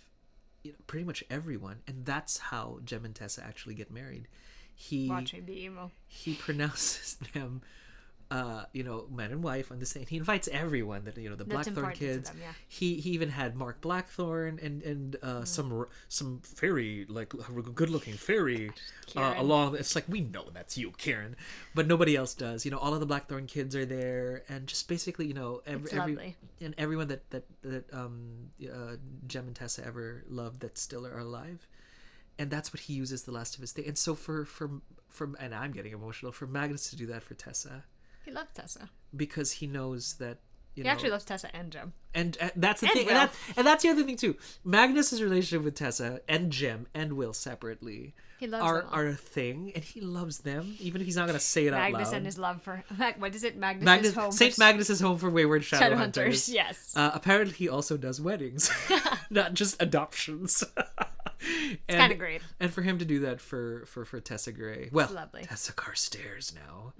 you know, pretty much everyone and that's how Jem and Tessa actually get married he Watch me be emo. he pronounces them uh you know man and wife on the same he invites everyone that you know the That's Blackthorn kids. them, yeah. he he even had Mark Blackthorn and and uh Mm. some some fairy like good looking fairy uh, along it's like we know that's you Kieran, but nobody else does. You know all of the Blackthorn kids are there and just basically you know every, every and everyone that that that um uh, Jem and Tessa ever loved that still are alive, and that's what he uses the last of his day. And so for for for and I'm getting emotional for Magnus to do that for Tessa He loves Tessa. because he knows that you He know actually loves Tessa and Jem. and, and that's the And thing and, that, and that's the other thing too. Magnus's relationship with Tessa and Jem and Will separately. He loves are, are a thing, and he loves them, even if he's not gonna say it Magnus out loud. Magnus and his love for what is it? Magnus, Magnus, home Saint for Magnus is home for wayward shadow, Shadow hunters. Hunters. Yes. Uh, apparently, he also does weddings, not just adoptions. it's kind of great. And for him to do that for for for Tessa Gray, well, lovely. Tessa Carstairs now.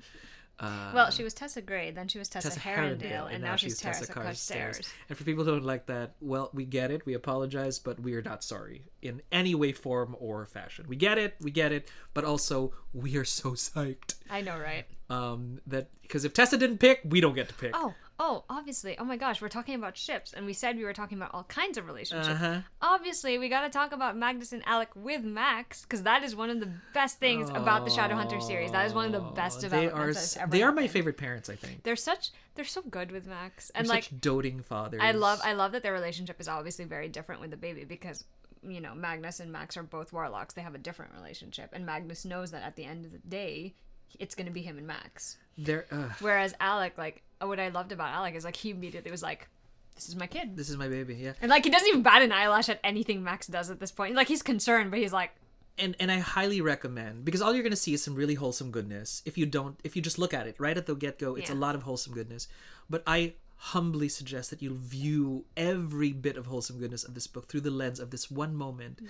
Uh, Well, she was Tessa Gray, then she was Tessa, Tessa Herondale, and, now, she's Tessa Carstairs. And for people who don't like that, well, we get it. We apologize, but we are not sorry in any way, form, or fashion. We get it. We get it. But also, we are so psyched I know, right? um, that because if Tessa didn't pick, we don't get to pick. Oh, oh, obviously. Oh my gosh, we're talking about ships, and we said we were talking about all kinds of relationships. Uh-huh. Obviously, we got to talk about Magnus and Alec with Max, because that is one of the best things about the Shadowhunter series. That is one of the best developments. they are they are my favorite parents. I think. They're such they're so good with Max, and They're like such doting fathers. I love I love that their relationship is obviously very different with the baby because you know Magnus and Max are both warlocks. They have a different relationship, and Magnus knows that at the end of the day, it's gonna be him and Max. They're, uh, Whereas Alec, like what I loved about Alec is like he immediately was like, "This is my kid," this is my baby. Yeah. and like he doesn't even bat an eyelash at anything Max does at this point. Like he's concerned, but he's like, and and I highly recommend because all you're gonna see is some really wholesome goodness. If you don't, if you just look at it right at the get go, it's a Yeah. lot of wholesome goodness. But I humbly suggest that you view every bit of wholesome goodness of this book through the lens of this one moment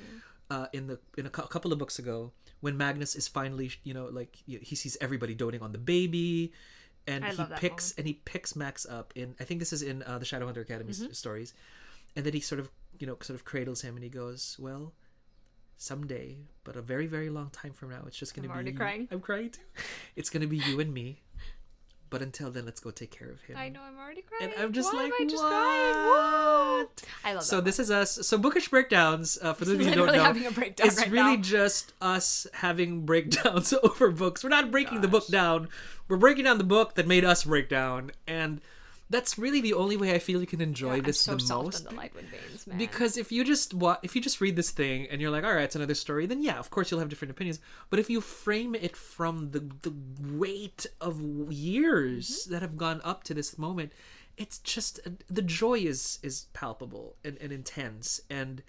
uh, in the in a cou- couple of books ago when Magnus is finally you know like y- he sees everybody doting on the baby, and I he picks and he picks Max up in I think this is in uh, the Shadowhunter Academy Mm-hmm. stories, and then he sort of you know sort of cradles him and he goes well. Someday, but a very, very long time from now, it's just gonna I'm be. already you- crying. I'm crying too. It's gonna be you and me. But until then, let's go take care of him. I know I'm already crying. And I'm just Why like, am I just what? crying? What? I love it. So that this is us. So bookish breakdowns. Uh, for those of you who don't know, having a breakdown it's right really now. just us having breakdowns over books. We're not breaking the book down. We're breaking down the book that made us break down, and that's really the only way I feel you can enjoy I'm this so the most. the veins. Because if you just wa- if you just read this thing and you're like, all right, it's another story, then yeah, of course you'll have different opinions. But if you frame it from the the weight of years Mm-hmm. that have gone up to this moment, it's just the joy is is palpable and, and intense, and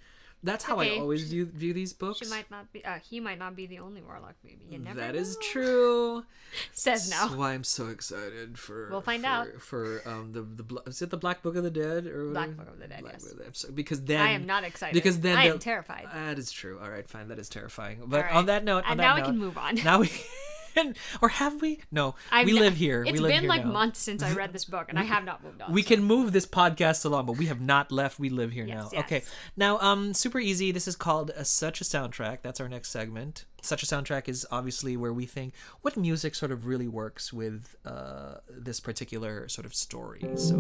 that's how I Okay. always view view these books. she might not be. Uh, he might not be the only warlock baby. You never That know. is true. Says no. That's now. why I'm so excited for. We'll find for, out. for um the the is it the Black Book of the Dead or Black whatever? Book of the Dead, Black yes. Book of the Dead. So- because then I am not excited. because then I am terrified. That is true. All right, fine. That is terrifying. But right. on that note, on And that now we can move on. Now we can, or have we? No, I've we ne- live here. It's we live been here like now. months since I read this book, and I have not moved on. We so- can move this podcast along, but we have not left. We live here Yes, now. Okay. Now, um, super easy. This is called a, such a soundtrack. That's our next segment. Such a soundtrack is obviously where we think what music sort of really works with uh, this particular sort of story. So,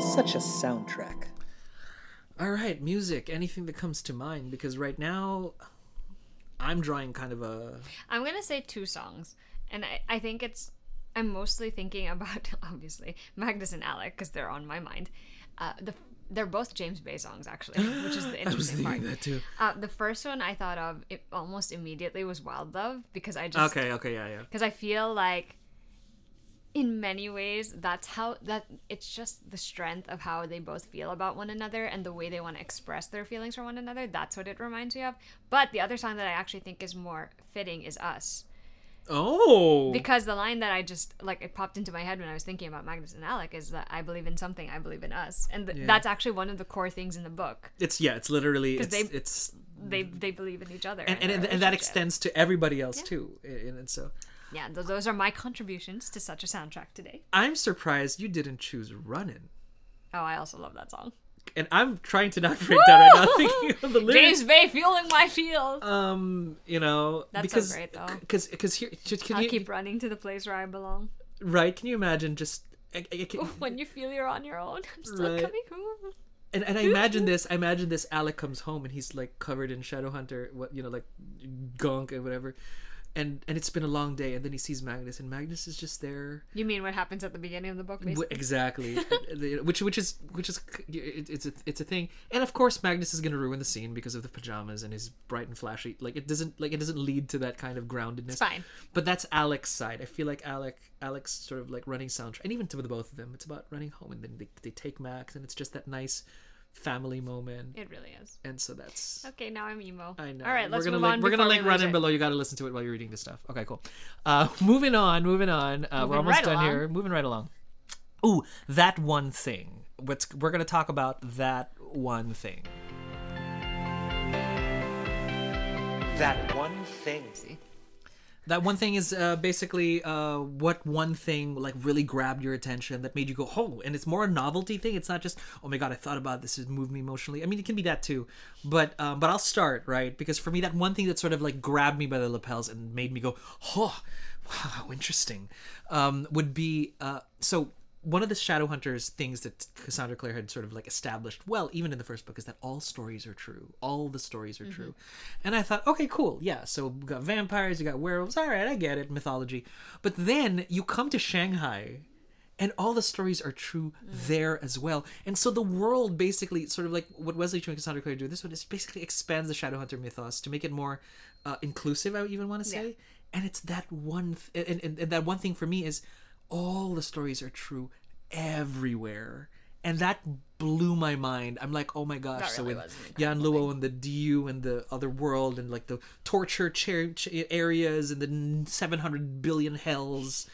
Such a soundtrack. all right, music. Anything that comes to mind? Because right now, I'm drawing kind of a I'm gonna say two songs, and I, I think it's I'm mostly thinking about obviously Magnus and Alec because they're on my mind. Uh, the they're both James Bay songs actually, which is the I was interesting part. thinking that too. Uh, the first one I thought of it almost immediately was Wild Love because I just Okay, okay, yeah, yeah. because I feel like in many ways that's how that it's just the strength of how they both feel about one another and the way they want to express their feelings for one another. That's what it reminds me of. But the other song that i actually think is more fitting is us. Oh, because the line that i just like it popped into my head when i was thinking about magnus and alec is that i believe in something i believe in us. And th- that's actually one of the core things in the book. It's yeah, it's literally it's, they- it's they they believe in each other and and, their and, that extends to everybody else too. And, and so yeah th- those are my contributions to such a soundtrack today I'm surprised you didn't choose "Runnin'," oh i also love that song and I'm trying to not break down right now, thinking of the lyrics. James Bay fueling my feels. Um, you know, That's so because great, though. because because here, just, can I'll you keep running to the place where I belong. right? Can you imagine just? I, I, can- When you feel you're on your own, I'm still Right. coming home. and, and I imagine this. I imagine this. Alec comes home and he's like covered in Shadowhunter, what you know, like gunk and whatever, and and it's been a long day. And then he sees Magnus, and Magnus is just there. You mean what happens at the beginning of the book, W- basically? exactly which which is which is it, it's a it's a thing and of course magnus is going to ruin the scene because of the pajamas and his bright and flashy like it doesn't like it doesn't lead to that kind of groundedness It's fine. but that's alec's side i feel like alec alec's sort of like running soundtrack and even to the both of them it's about running home and then they, they take max and it's just that nice family moment It really is. and so that's Okay, now I'm emo. I know. All right, let's we're gonna move link, on. We're gonna before link we lose running it. below. You got to listen to it while you're reading this stuff. Okay, cool. Uh, moving on, moving on. Uh, we're almost right done along. here. Moving right along. Ooh, that one thing. What's we're gonna talk about that one thing. That one thing. That one thing is uh, basically uh, what one thing like really grabbed your attention that made you go oh, and it's more a novelty thing. It's not just oh my god, I thought about this, it moved me emotionally. I mean, it can be that too, but um, but I'll start right because for me that one thing that sort of like grabbed me by the lapels and made me go oh wow how interesting um, would be uh, so one of the Shadowhunters things that Cassandra Clare had sort of like established well, even in the first book, is that all stories are true. All the stories are true. And I thought, okay, cool, yeah. So we got vampires, you got werewolves. All right, I get it, mythology. But then you come to Shanghai, and all the stories are true there as well. And so the world basically, sort of like what Wesley Chu and Cassandra Clare do, this one is basically expands the Shadowhunter mythos to make it more uh, inclusive. I would even want to say. Yeah. And it's that one, th- and, and, and that one thing for me is all the stories are true everywhere and that blew my mind i'm like oh my gosh That so with was an Yanluo and Diyu and the other world and like the torture chair ch- areas and the 700 billion hells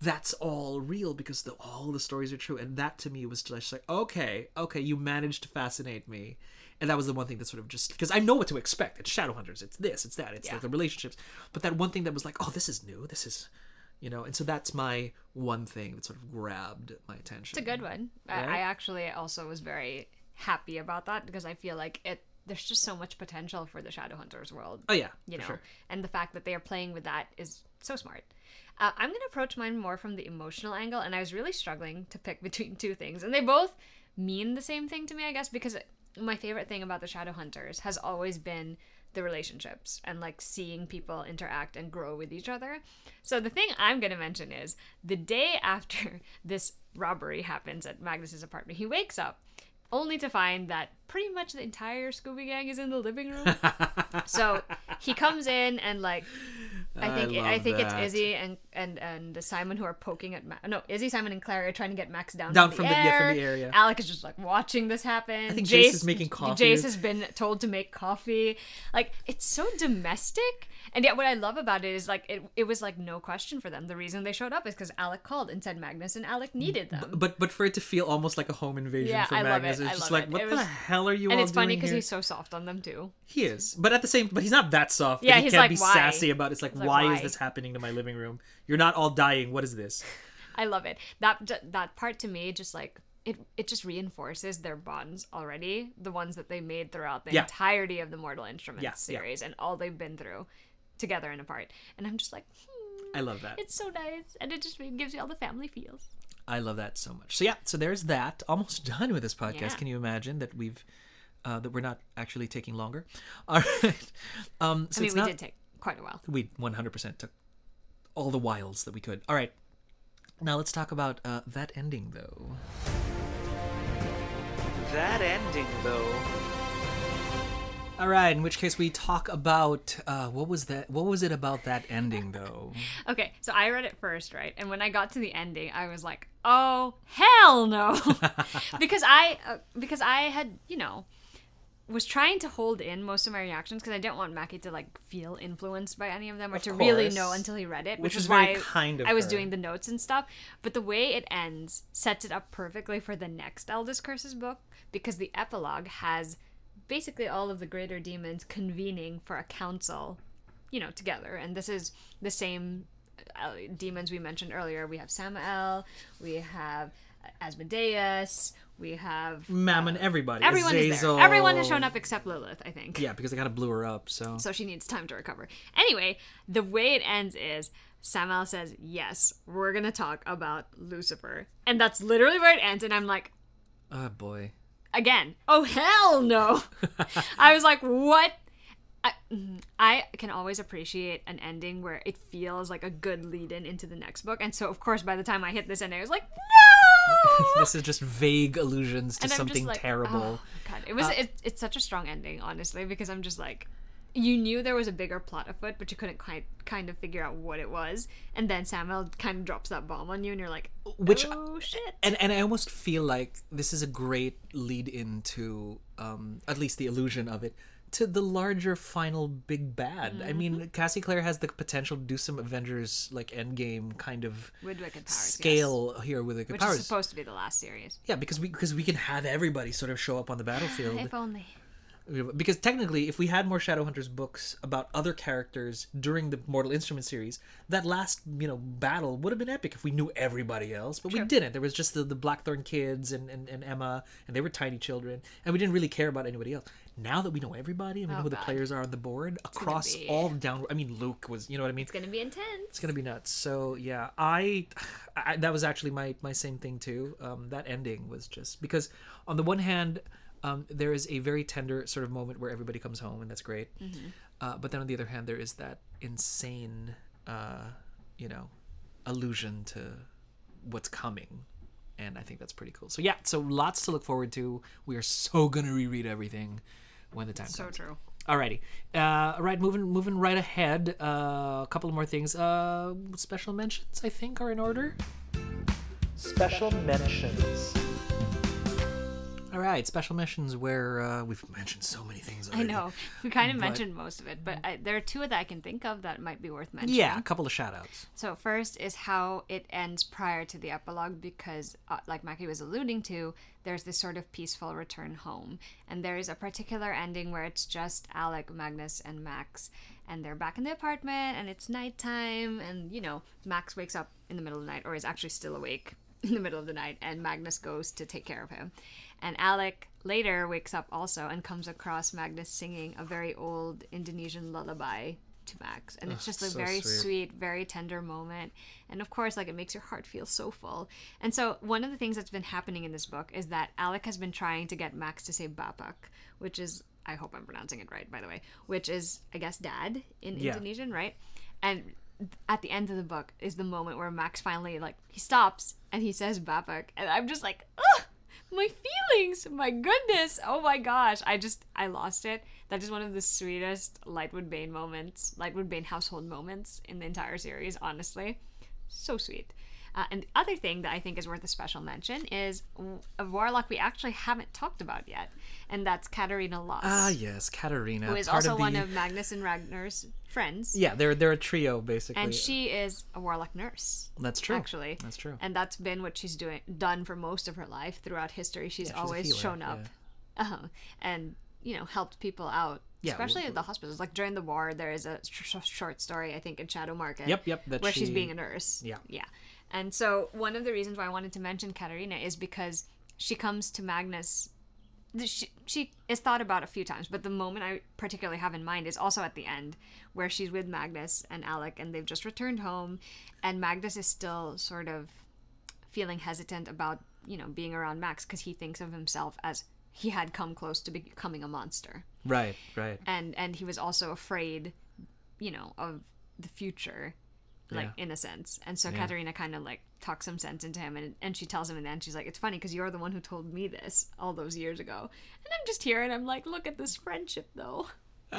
that's all real because the, all the stories are true and that to me was just like okay okay you managed to fascinate me and that was the one thing that sort of just because I know what to expect. It's Shadowhunters. It's this. It's that. It's Yeah. like the relationships. But that one thing that was like, oh, this is new. This is, you know. And so that's my one thing that sort of grabbed my attention. It's a good one. I, Right? I actually also was very happy about that because I feel like it. There's just so much potential for the Shadowhunters world. Oh yeah, you know, sure. and the fact that they are playing with that is so smart. Uh, I'm gonna approach mine more from the emotional angle, and I was really struggling to pick between two things, and they both mean the same thing to me, I guess, because my favorite thing about the Shadowhunters has always been the relationships and like seeing people interact and grow with each other. So the thing I'm gonna mention is the day after this robbery happens at Magnus's apartment, he wakes up only to find that pretty much the entire Scooby Gang is in the living room. so he comes in and like I think I, love think it's. Izzy and and and Simon who are poking at Ma- no Izzy Simon and Clary are trying to get Max down Down from, from the, the- yeah, from the air, yeah. Alec is just like watching this happen. I think Jace is making coffee. Jace has been told to make coffee. Like it's so domestic, and yet what I love about it is like it, it was like no question for them. The reason they showed up is because Alec called and said Magnus and Alec needed them. But but for it to feel almost like a home invasion Yeah, for I Magnus, it. it's I just like it. what It the was- hell are you and it's funny because he's so soft on them too. He is, but at the same, but he's not that soft. Yeah, he he's can't like, be why? sassy about. it. It's like, like, why, why? is this happening to my living room? You're not all dying. What is this? I love it. That that part to me just like it it just reinforces their bonds already, the ones that they made throughout the Yeah. entirety of the Mortal Instruments Yeah, yeah. series and all they've been through together and apart. And I'm just like, hmm, I love that. it's so nice and it just gives you all the family feels. I love that so much. So yeah, so there's that. Almost done with this podcast. Yeah. Can you imagine that we've uh, that we're not actually taking longer? All right. Um, so I mean, we not, did take quite a while. we 100% took all the wiles that we could. All right. Now let's talk about uh, that ending, though. That ending, though. All right. In which case, we talk about uh, what was that? What was it about that ending, though? Okay, so I read it first, right? And when I got to the ending, I was like, "Oh hell no!" because I uh, because I had you know was trying to hold in most of my reactions because I didn't want Mackie to like feel influenced by any of them or Of to really know until he read it, Which is why kind of I was her. doing the notes and stuff. But the way it ends sets it up perfectly for the next Eldest Curses book because the epilogue has basically all of the greater demons convening for a council you know, together. And this is the same uh, demons we mentioned earlier. We have Sammael, we have Asmodeus, we have Mammon, uh, everybody. everyone is there. Everyone has shown up except Lilith, I think. Yeah, because they kind of blew her up. So So she needs time to recover. Anyway, the way it ends is Sammael says, "Yes, we're gonna talk about Lucifer," and that's literally where it ends. And I'm like, oh boy. again, oh hell no! I was like, what? I, I can always appreciate an ending where it feels like a good lead in into the next book. And so, of course, by the time I hit this ending, I was like, no! this is just vague allusions to And something like, terrible. oh, God, it was Uh, it, it's such a strong ending, honestly, because I'm just like, you knew there was a bigger plot afoot, but you couldn't quite kind of figure out what it was, and then Sammael kind of drops that bomb on you, and you're like, Which- oh shit. and and I almost feel like this is a great lead into um, at least the illusion of it to the larger final big bad. I mean, Mm-hmm. Cassie Clare has the potential to do some Avengers like Endgame kind of Powers, yes. scale here with Wicked Which Powers. is supposed to be the last series. yeah, because we because we can have everybody sort of show up on the battlefield. If only. Because technically if we had more shadowhunters books about other characters during the mortal instrument series that last you know battle would have been epic if we knew everybody else but we didn't. There was just the, the blackthorn kids and, and, and emma and they were tiny children and we didn't really care about anybody else. Now that we know everybody and we know Oh, who the players are on the board across be- all down i mean luke was you know what i mean? It's gonna be intense. it's gonna be nuts. So yeah i, I that was actually my my same thing too. Um that ending was just because on the one hand um there is a very tender sort of moment where everybody comes home and that's great uh, but then on the other hand there is that insane uh you know allusion to what's coming and i think that's pretty cool so yeah so lots to look forward to we are so gonna reread everything when the time So comes So true. Alrighty. Uh, all right, moving moving right ahead. Uh, a couple more things. Uh, special mentions, I think, are in order. Special mentions. All right, special missions where uh, we've mentioned so many things. I know we kind of But- mentioned most of it, but I, there are two that I can think of that might be worth mentioning. Yeah, a couple of shout outs. So first is how it ends prior to the epilogue because uh, like Mackie was alluding to, there's this sort of peaceful return home. And there is a particular ending where it's just Alec, Magnus and Max and they're back in the apartment and it's nighttime and you know, Max wakes up in the middle of the night or is actually still awake in the middle of the night and Magnus goes to take care of him. And Alec later wakes up also and comes across Magnus singing a very old Indonesian lullaby to Max. And it's just a so very sweet. sweet, very tender moment. And of course, like it makes your heart feel so full. And so, one of the things that's been happening in this book is that Alec has been trying to get Max to say Bapak, which is, I hope I'm pronouncing it right, by the way, which is, I guess, dad in Yeah. Indonesian, right? And at the end of the book is the moment where Max finally, like, he stops and he says Bapak. And I'm just like, ugh! My feelings. My goodness. Oh my gosh. I just i lost it. That is one of the sweetest lightwood bane moments lightwood bane household moments in the entire series honestly. So sweet uh, and the other thing that i think is worth a special mention is a warlock we actually haven't talked about yet and that's catarina loss Ah, yes, Catarina. who is part also of one of magnus and ragnor's friends Yeah, they're they're a trio basically. and she is a warlock nurse That's true. actually That's true. and that's been what she's doing done for most of her life throughout history she's she's always healer, shown up uh, and you know helped people out Yeah, especially at the hospitals like during the war there is a sh- sh- short story i think in shadow market Yep, yep, that where she's being a nurse Yeah. yeah and so one of the reasons why i wanted to mention catarina is because she comes to magnus she, she is thought about a few times, but the moment I particularly have in mind is also at the end, where she's with Magnus and Alec, and they've just returned home, and Magnus is still sort of feeling hesitant about you know being around Max because he thinks of himself as he had come close to becoming a monster, Right, right. and and he was also afraid, you know, of the future, like Yeah. in a sense. And so Yeah. Catarina kind of like talks some sense into him, and and she tells him in the end, she's like, "It's funny because you're the one who told me this all those years ago," and I'm just here and I'm like, "Look at this friendship, though."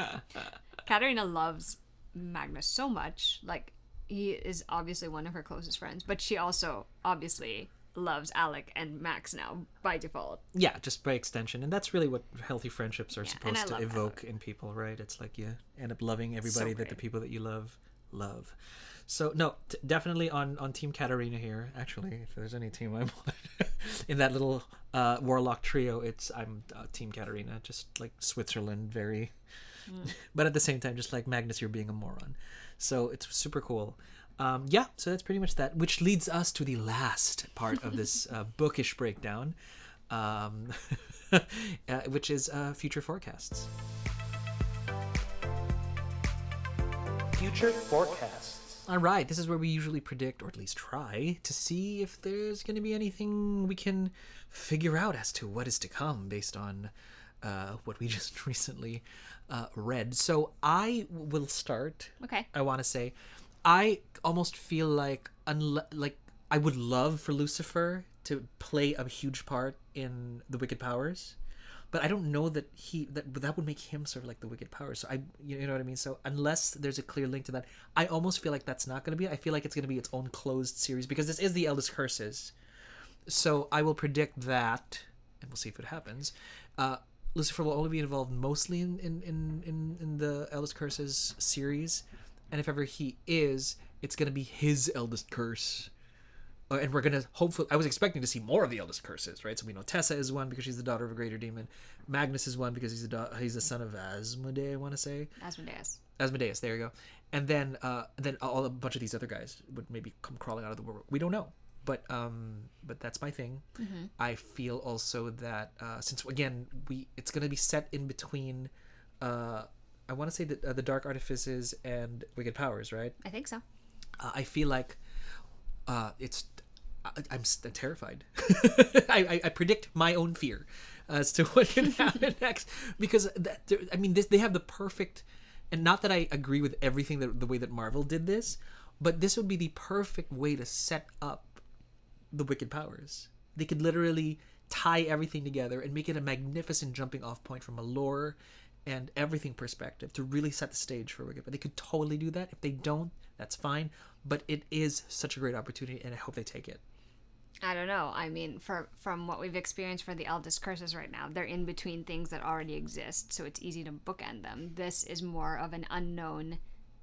Catarina loves Magnus so much, like he is obviously one of her closest friends, but she also obviously loves Alec and Max now by default. Yeah, just by extension, and that's really what healthy friendships are Yeah, supposed to evoke in people, right? It's like you end up loving everybody that the people that you love love. So no, t- definitely on on Team Catarina here. Actually, if there's any team I'm on in that little uh, warlock trio, it's I'm uh, Team Catarina. Just like Switzerland, very, Mm. but at the same time, just like Magnus, you're being a moron. So it's super cool. Um, yeah, so that's pretty much that, which leads us to the last part of this uh, bookish breakdown, um, uh, which is uh, future forecasts. Future forecasts. All right, this is where we usually predict, or at least try, to see if there's going to be anything we can figure out as to what is to come based on uh, what we just recently uh, read. So I will start. Okay. I want to say, I almost feel like unle- like I would love for Lucifer to play a huge part in the Wicked Powers, but I don't know that he that that would make him sort of like the Wicked Powers. So I you know what I mean. So unless there's a clear link to that, I almost feel like that's not going to be. I feel like it's going to be its own closed series because this is the Eldest Curses. So I will predict that, and we'll see if it happens. Uh, Lucifer will only be involved mostly in in, in, in, in the Eldest Curses series, and if ever he is, it's gonna be his eldest curse. Uh, and we're gonna hopefully. I was expecting to see more of the eldest curses, right? So we know Tessa is one because she's the daughter of a greater demon. Magnus is one because he's a da- he's the son of Asmodee. I want to say Asmodeus. Asmodeus. There you go. And then uh, then all a bunch of these other guys would maybe come crawling out of the woodwork. We don't know, but um, but that's my thing. I feel also that uh, since again we it's gonna be set in between. Uh, I want to say that uh, the Dark Artifices and Wicked Powers, right? I think so. uh, I feel like uh, it's I, I'm terrified. I, I, I predict my own fear as to what can happen next because that, I mean this, they have the perfect and not that I agree with everything that the way that Marvel did this, but this would be the perfect way to set up the wicked powers. They could literally tie everything together and make it a magnificent jumping off point from a lore and everything perspective to really set the stage for wicked. But they could totally do that. If they don't, that's fine. But it is such a great opportunity, and I hope they take it. I don't know. I mean, for from what we've experienced for the eldest curses right now, they're in between things that already exist, so it's easy to bookend them. This is more of an unknown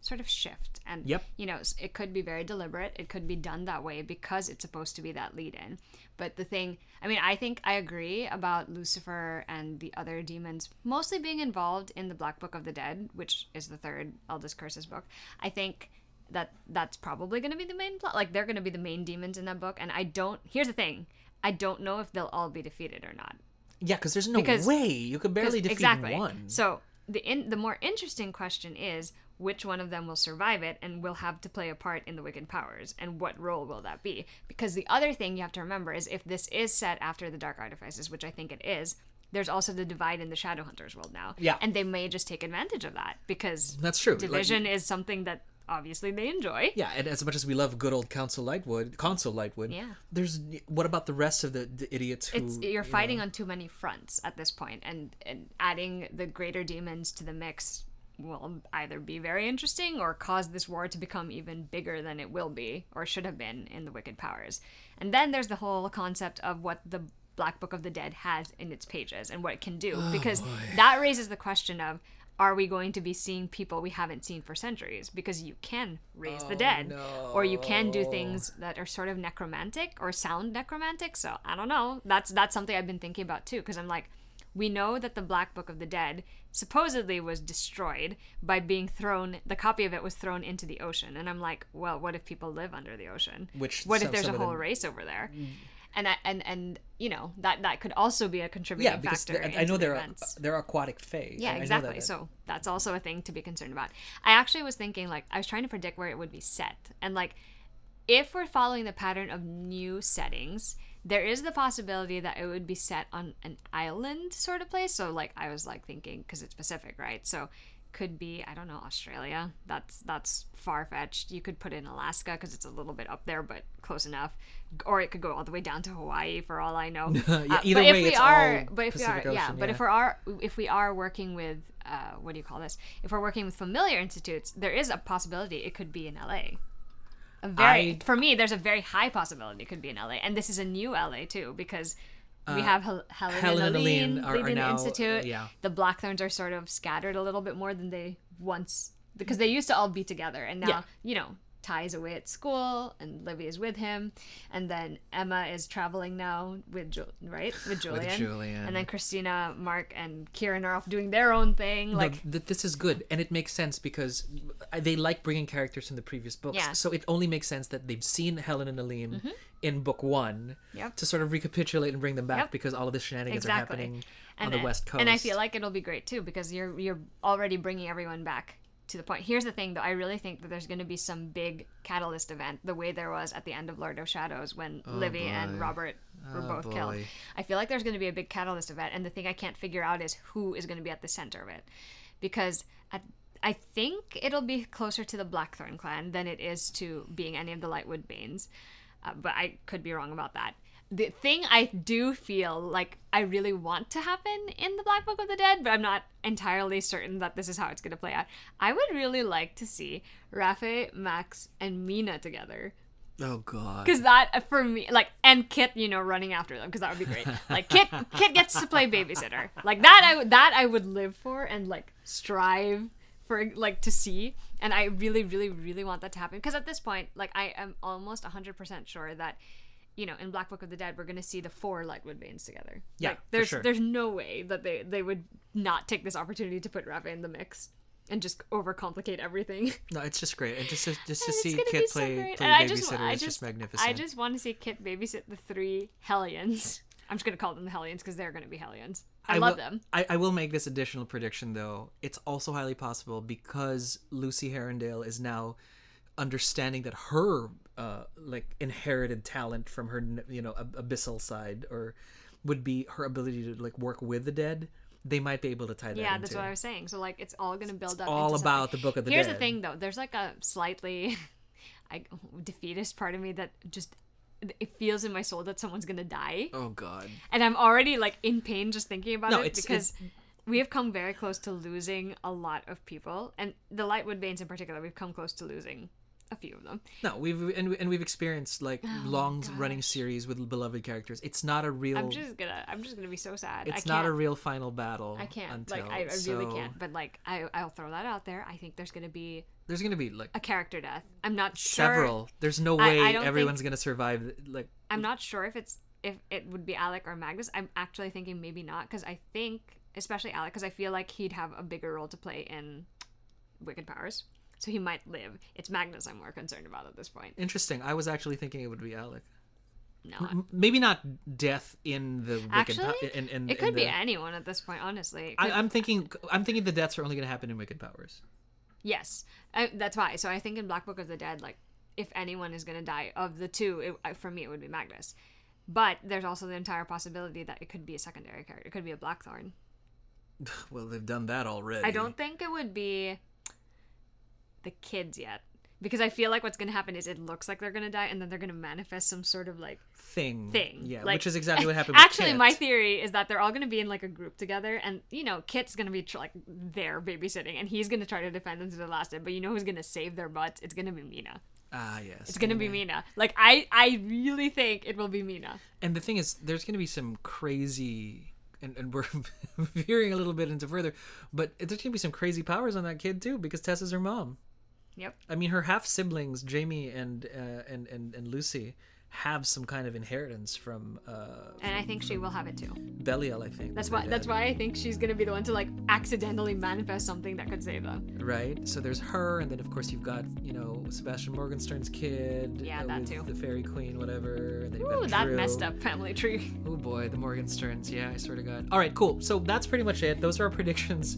sort of shift, and Yep. you know, it could be very deliberate. It could be done that way because it's supposed to be that lead-in. But the thing, I mean, I think I agree about Lucifer and the other demons mostly being involved in the Black Book of the Dead, which is the third eldest curses book. I think that that's probably going to be the main plot. Like they're going to be the main demons in that book, and I don't. Here's the thing: I don't know if they'll all be defeated or not. Yeah, because there's no Because- way you could barely defeat exactly. one. So the in, the more interesting question is which one of them will survive it and will have to play a part in the wicked powers and what role will that be? Because the other thing you have to remember is if this is set after the dark artifices, which I think it is, there's also the divide in the Shadowhunters world now. Yeah. And they may just take advantage of that because That's true. Like- division is something that obviously they enjoy. Yeah, and as much as we love good old Council Lightwood, Consul Lightwood, Yeah. there's what about the rest of the, the idiots who it's you're you fighting know- on too many fronts at this point and, and adding the greater demons to the mix will either be very interesting or cause this war to become even bigger than it will be or should have been in the wicked powers. And then there's the whole concept of what the black book of the dead has in its pages and what it can do. Oh, because that raises the question of are we going to be seeing people we haven't seen for centuries? Because you can raise the oh, dead. Or you can do things that are sort of necromantic or sound necromantic. So i don't know. That's that's something i've been thinking about too because i'm like we know that the black book of the dead supposedly was destroyed by being thrown the copy of it was thrown into the ocean and i'm like well what if people live under the ocean Which what if there's a whole them- Mm. race over there and I, and and you know that that could also be a contributing factor. yeah, because factor I- I know the there are events. there are aquatic fae. Yeah, I- I know exactly. that. So that's also a thing to be concerned about. I actually was thinking, like, I was trying to predict where it would be set. And, like, if we're following the pattern of new settings, there is the possibility that it would be set on an island sort of place. So, like, I was, like, thinking, because it's Pacific, right? So, could be I don't know Australia. That's that's far fetched. You could put in Alaska because it's a little bit up there, but close enough. Or it could go all the way down to Hawaii for all I know. Yeah, Uh, either but if way, we it's are, all but if we are, Pacific yeah, Ocean, but if we are, if we are working with, uh, what do you call this? If we're working with familiar institutes, there is a possibility it could be in LA. A very, I- for me, there's a very high possibility it could be in LA, and this is a new LA too because. We have Hel- Helen, Uh, Helen and Aline are- are now, institute. uh, yeah. The Blackthorns are sort of scattered a little bit more than they once because they used to all be together, and now Yeah. you know Ty is away at school, and Livy is with him, and then Emma is traveling now with Ju- right with Julian, Julian. and then Christina, Mark, and Kieran are off doing their own thing. No, Like th- this is good, and it makes sense because they like bringing characters from the previous books. Yeah. Mm-hmm. So it only makes sense that they've seen Helen and Aline in book one Yep. to sort of recapitulate and bring them back Yep. because all of the shenanigans are happening and, on the west coast. and I feel like it'll be great too because you're you're already bringing everyone back to the point. Here's the thing, though. I really think that there's going to be some big catalyst event, the way there was at the end of Lord of Shadows when Livy and. Robert were Oh, both killed. I feel like there's going to be a big catalyst event, and the thing I can't figure out is who is going to be at the center of it, because at, I think it'll be closer to the Blackthorn clan than it is to being any of the Lightwood Banes, uh, but I could be wrong about that. The thing I do feel like I really want to happen in the Black Book of the Dead, but I'm not entirely certain that this is how it's going to play out. I would really like to see Rafe, Max, and Mina together oh god. because that uh, for me like and kit you know running after them because that would be great like kit kit gets to play babysitter like that i would that i would live for and like strive for like to see and i really really really want that to happen because at this point like i am almost 100% sure that you know in black book of the dead we're going to see the four lightwood banes together Yeah, like, there's sure. there's no way that they they would not take this opportunity to put Rafa in the mix and just overcomplicate everything No, it's just great, and just to, just to see Kit so play play I babysitter just, is just, magnificent. I just want to see Kit babysit the three Hellions. I'm just gonna call them the Hellions because they're gonna be Hellions. I, love will, them. I, I will make this additional prediction though. It's also highly possible because Lucy Herondale is now understanding that her uh like inherited talent from her you know ab- abyssal side or would be her ability to like work with the dead. They might be able to tie that Yeah, into. that's what I was saying. So like, it's all gonna build up. all about something. the Book of the dead. Here's Dead. the thing, though. There's like a slightly, I, defeatist part of me that just it feels in my soul that someone's gonna die, Oh god. and I'm already like in pain just thinking about No, it it's- because. We have come very close to losing a lot of people, and the Lightwood Banes in particular. We've come close to losing a few of them. No, we've and, we- and we've experienced like oh, long running series with beloved characters. It's not a real. I'm just gonna I'm just gonna be so sad. it's I not a real final battle. I can't. Until, like I, I really so can't. But like I I'll throw that out there. I think there's gonna be There's gonna be like a character death. I'm not sure. several. There's no way I don't everyone's think- gonna survive. Like I'm not sure if it's if it would be Alec or Magnus. I'm actually thinking maybe not because I think especially Alec because I feel like he'd have a bigger role to play in Wicked Powers. So he might live. It's Magnus I'm more concerned about at this point. interesting. I was actually thinking it would be Alec. No, M- Maybe not death in the Wicked. actually, Pow- in, in, it could in be the- anyone at this point. Honestly, I, I'm thinking. I'm thinking the deaths are only gonna happen in Wicked Powers. Yes, I, that's why. So I think in Black Book of the Dead, like if anyone is gonna die of the two, it, uh, for me it would be Magnus. But there's also the entire possibility that it could be a secondary character. It could be a Blackthorn. Well, they've done that already. I don't think it would be the kids yet. Because I feel like what's gonna happen is it looks like they're gonna die, and then they're gonna manifest some sort of like thing. thing. Yeah, Like- which is exactly what happened. Actually, my theory is that they're all gonna be in like a group together, and you know, Kit's gonna be tr- like there babysitting, and he's gonna try to defend them to the last end. But you know who's gonna save their butts? It's gonna be Mina. ah yes, It's gonna be Mina. Like I, I really think it will be Mina. And the thing is, there's going to be some crazy, and, and we're veering a little bit into further, but there's going to be some crazy powers on that kid too, because Tessa's her mom. Yep. I mean, her half siblings, Jamie and, uh, and and and Lucy, have some kind of inheritance from uh, And I think she will have it too. Belial, I think. That's why. That's why I think she's gonna be the one to like accidentally manifest something that could save them. Right. So there's her, and then of course you've got you know Sebastian Morgenstern's kid. Yeah, uh, that too. The fairy queen, whatever. And then you've Ooh, that messed up family tree. Oh boy, the Morgensterns. Yeah, I swear to God. All right, cool. So that's pretty much it. Those are our predictions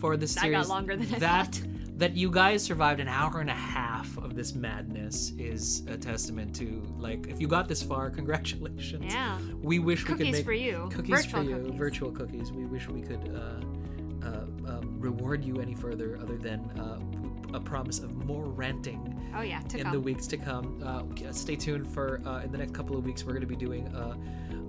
for this That series. got longer than I that. thought. That you guys survived an hour and a half of this madness is a testament to like if you got this far, congratulations. Yeah. We wish we could make for you. Cookies Virtual for you. cookies. Virtual cookies. We wish we could uh, uh, um, reward you any further other than uh, a promise of more ranting Oh yeah, to in come. the weeks to come. Uh, stay tuned for uh, in the next couple of weeks. We're going to be doing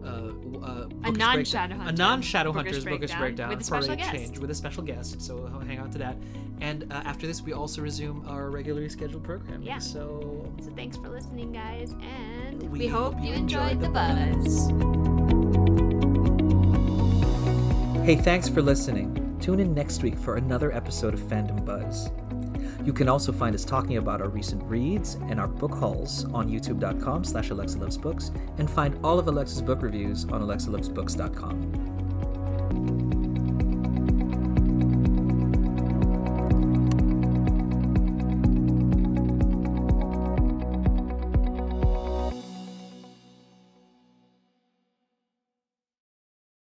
uh, uh, uh, non-Shadowhunter a non-Shadowhunters bookish bookish breakdown breakdown with a for special guest. change with a special guest. So hang on to that. And uh, after this, we also resume our regularly scheduled programming. Yeah. So So thanks for listening, guys, and We we, hope, hope you enjoyed, enjoyed the the buzz. Hey, thanks for listening. Tune in next week for another episode of Fandom Buzz. You can also find us talking about our recent reads and our book hauls on youtube.com slash alexalovesbooks and find all of Alexa's book reviews on alexalovesbooks.com.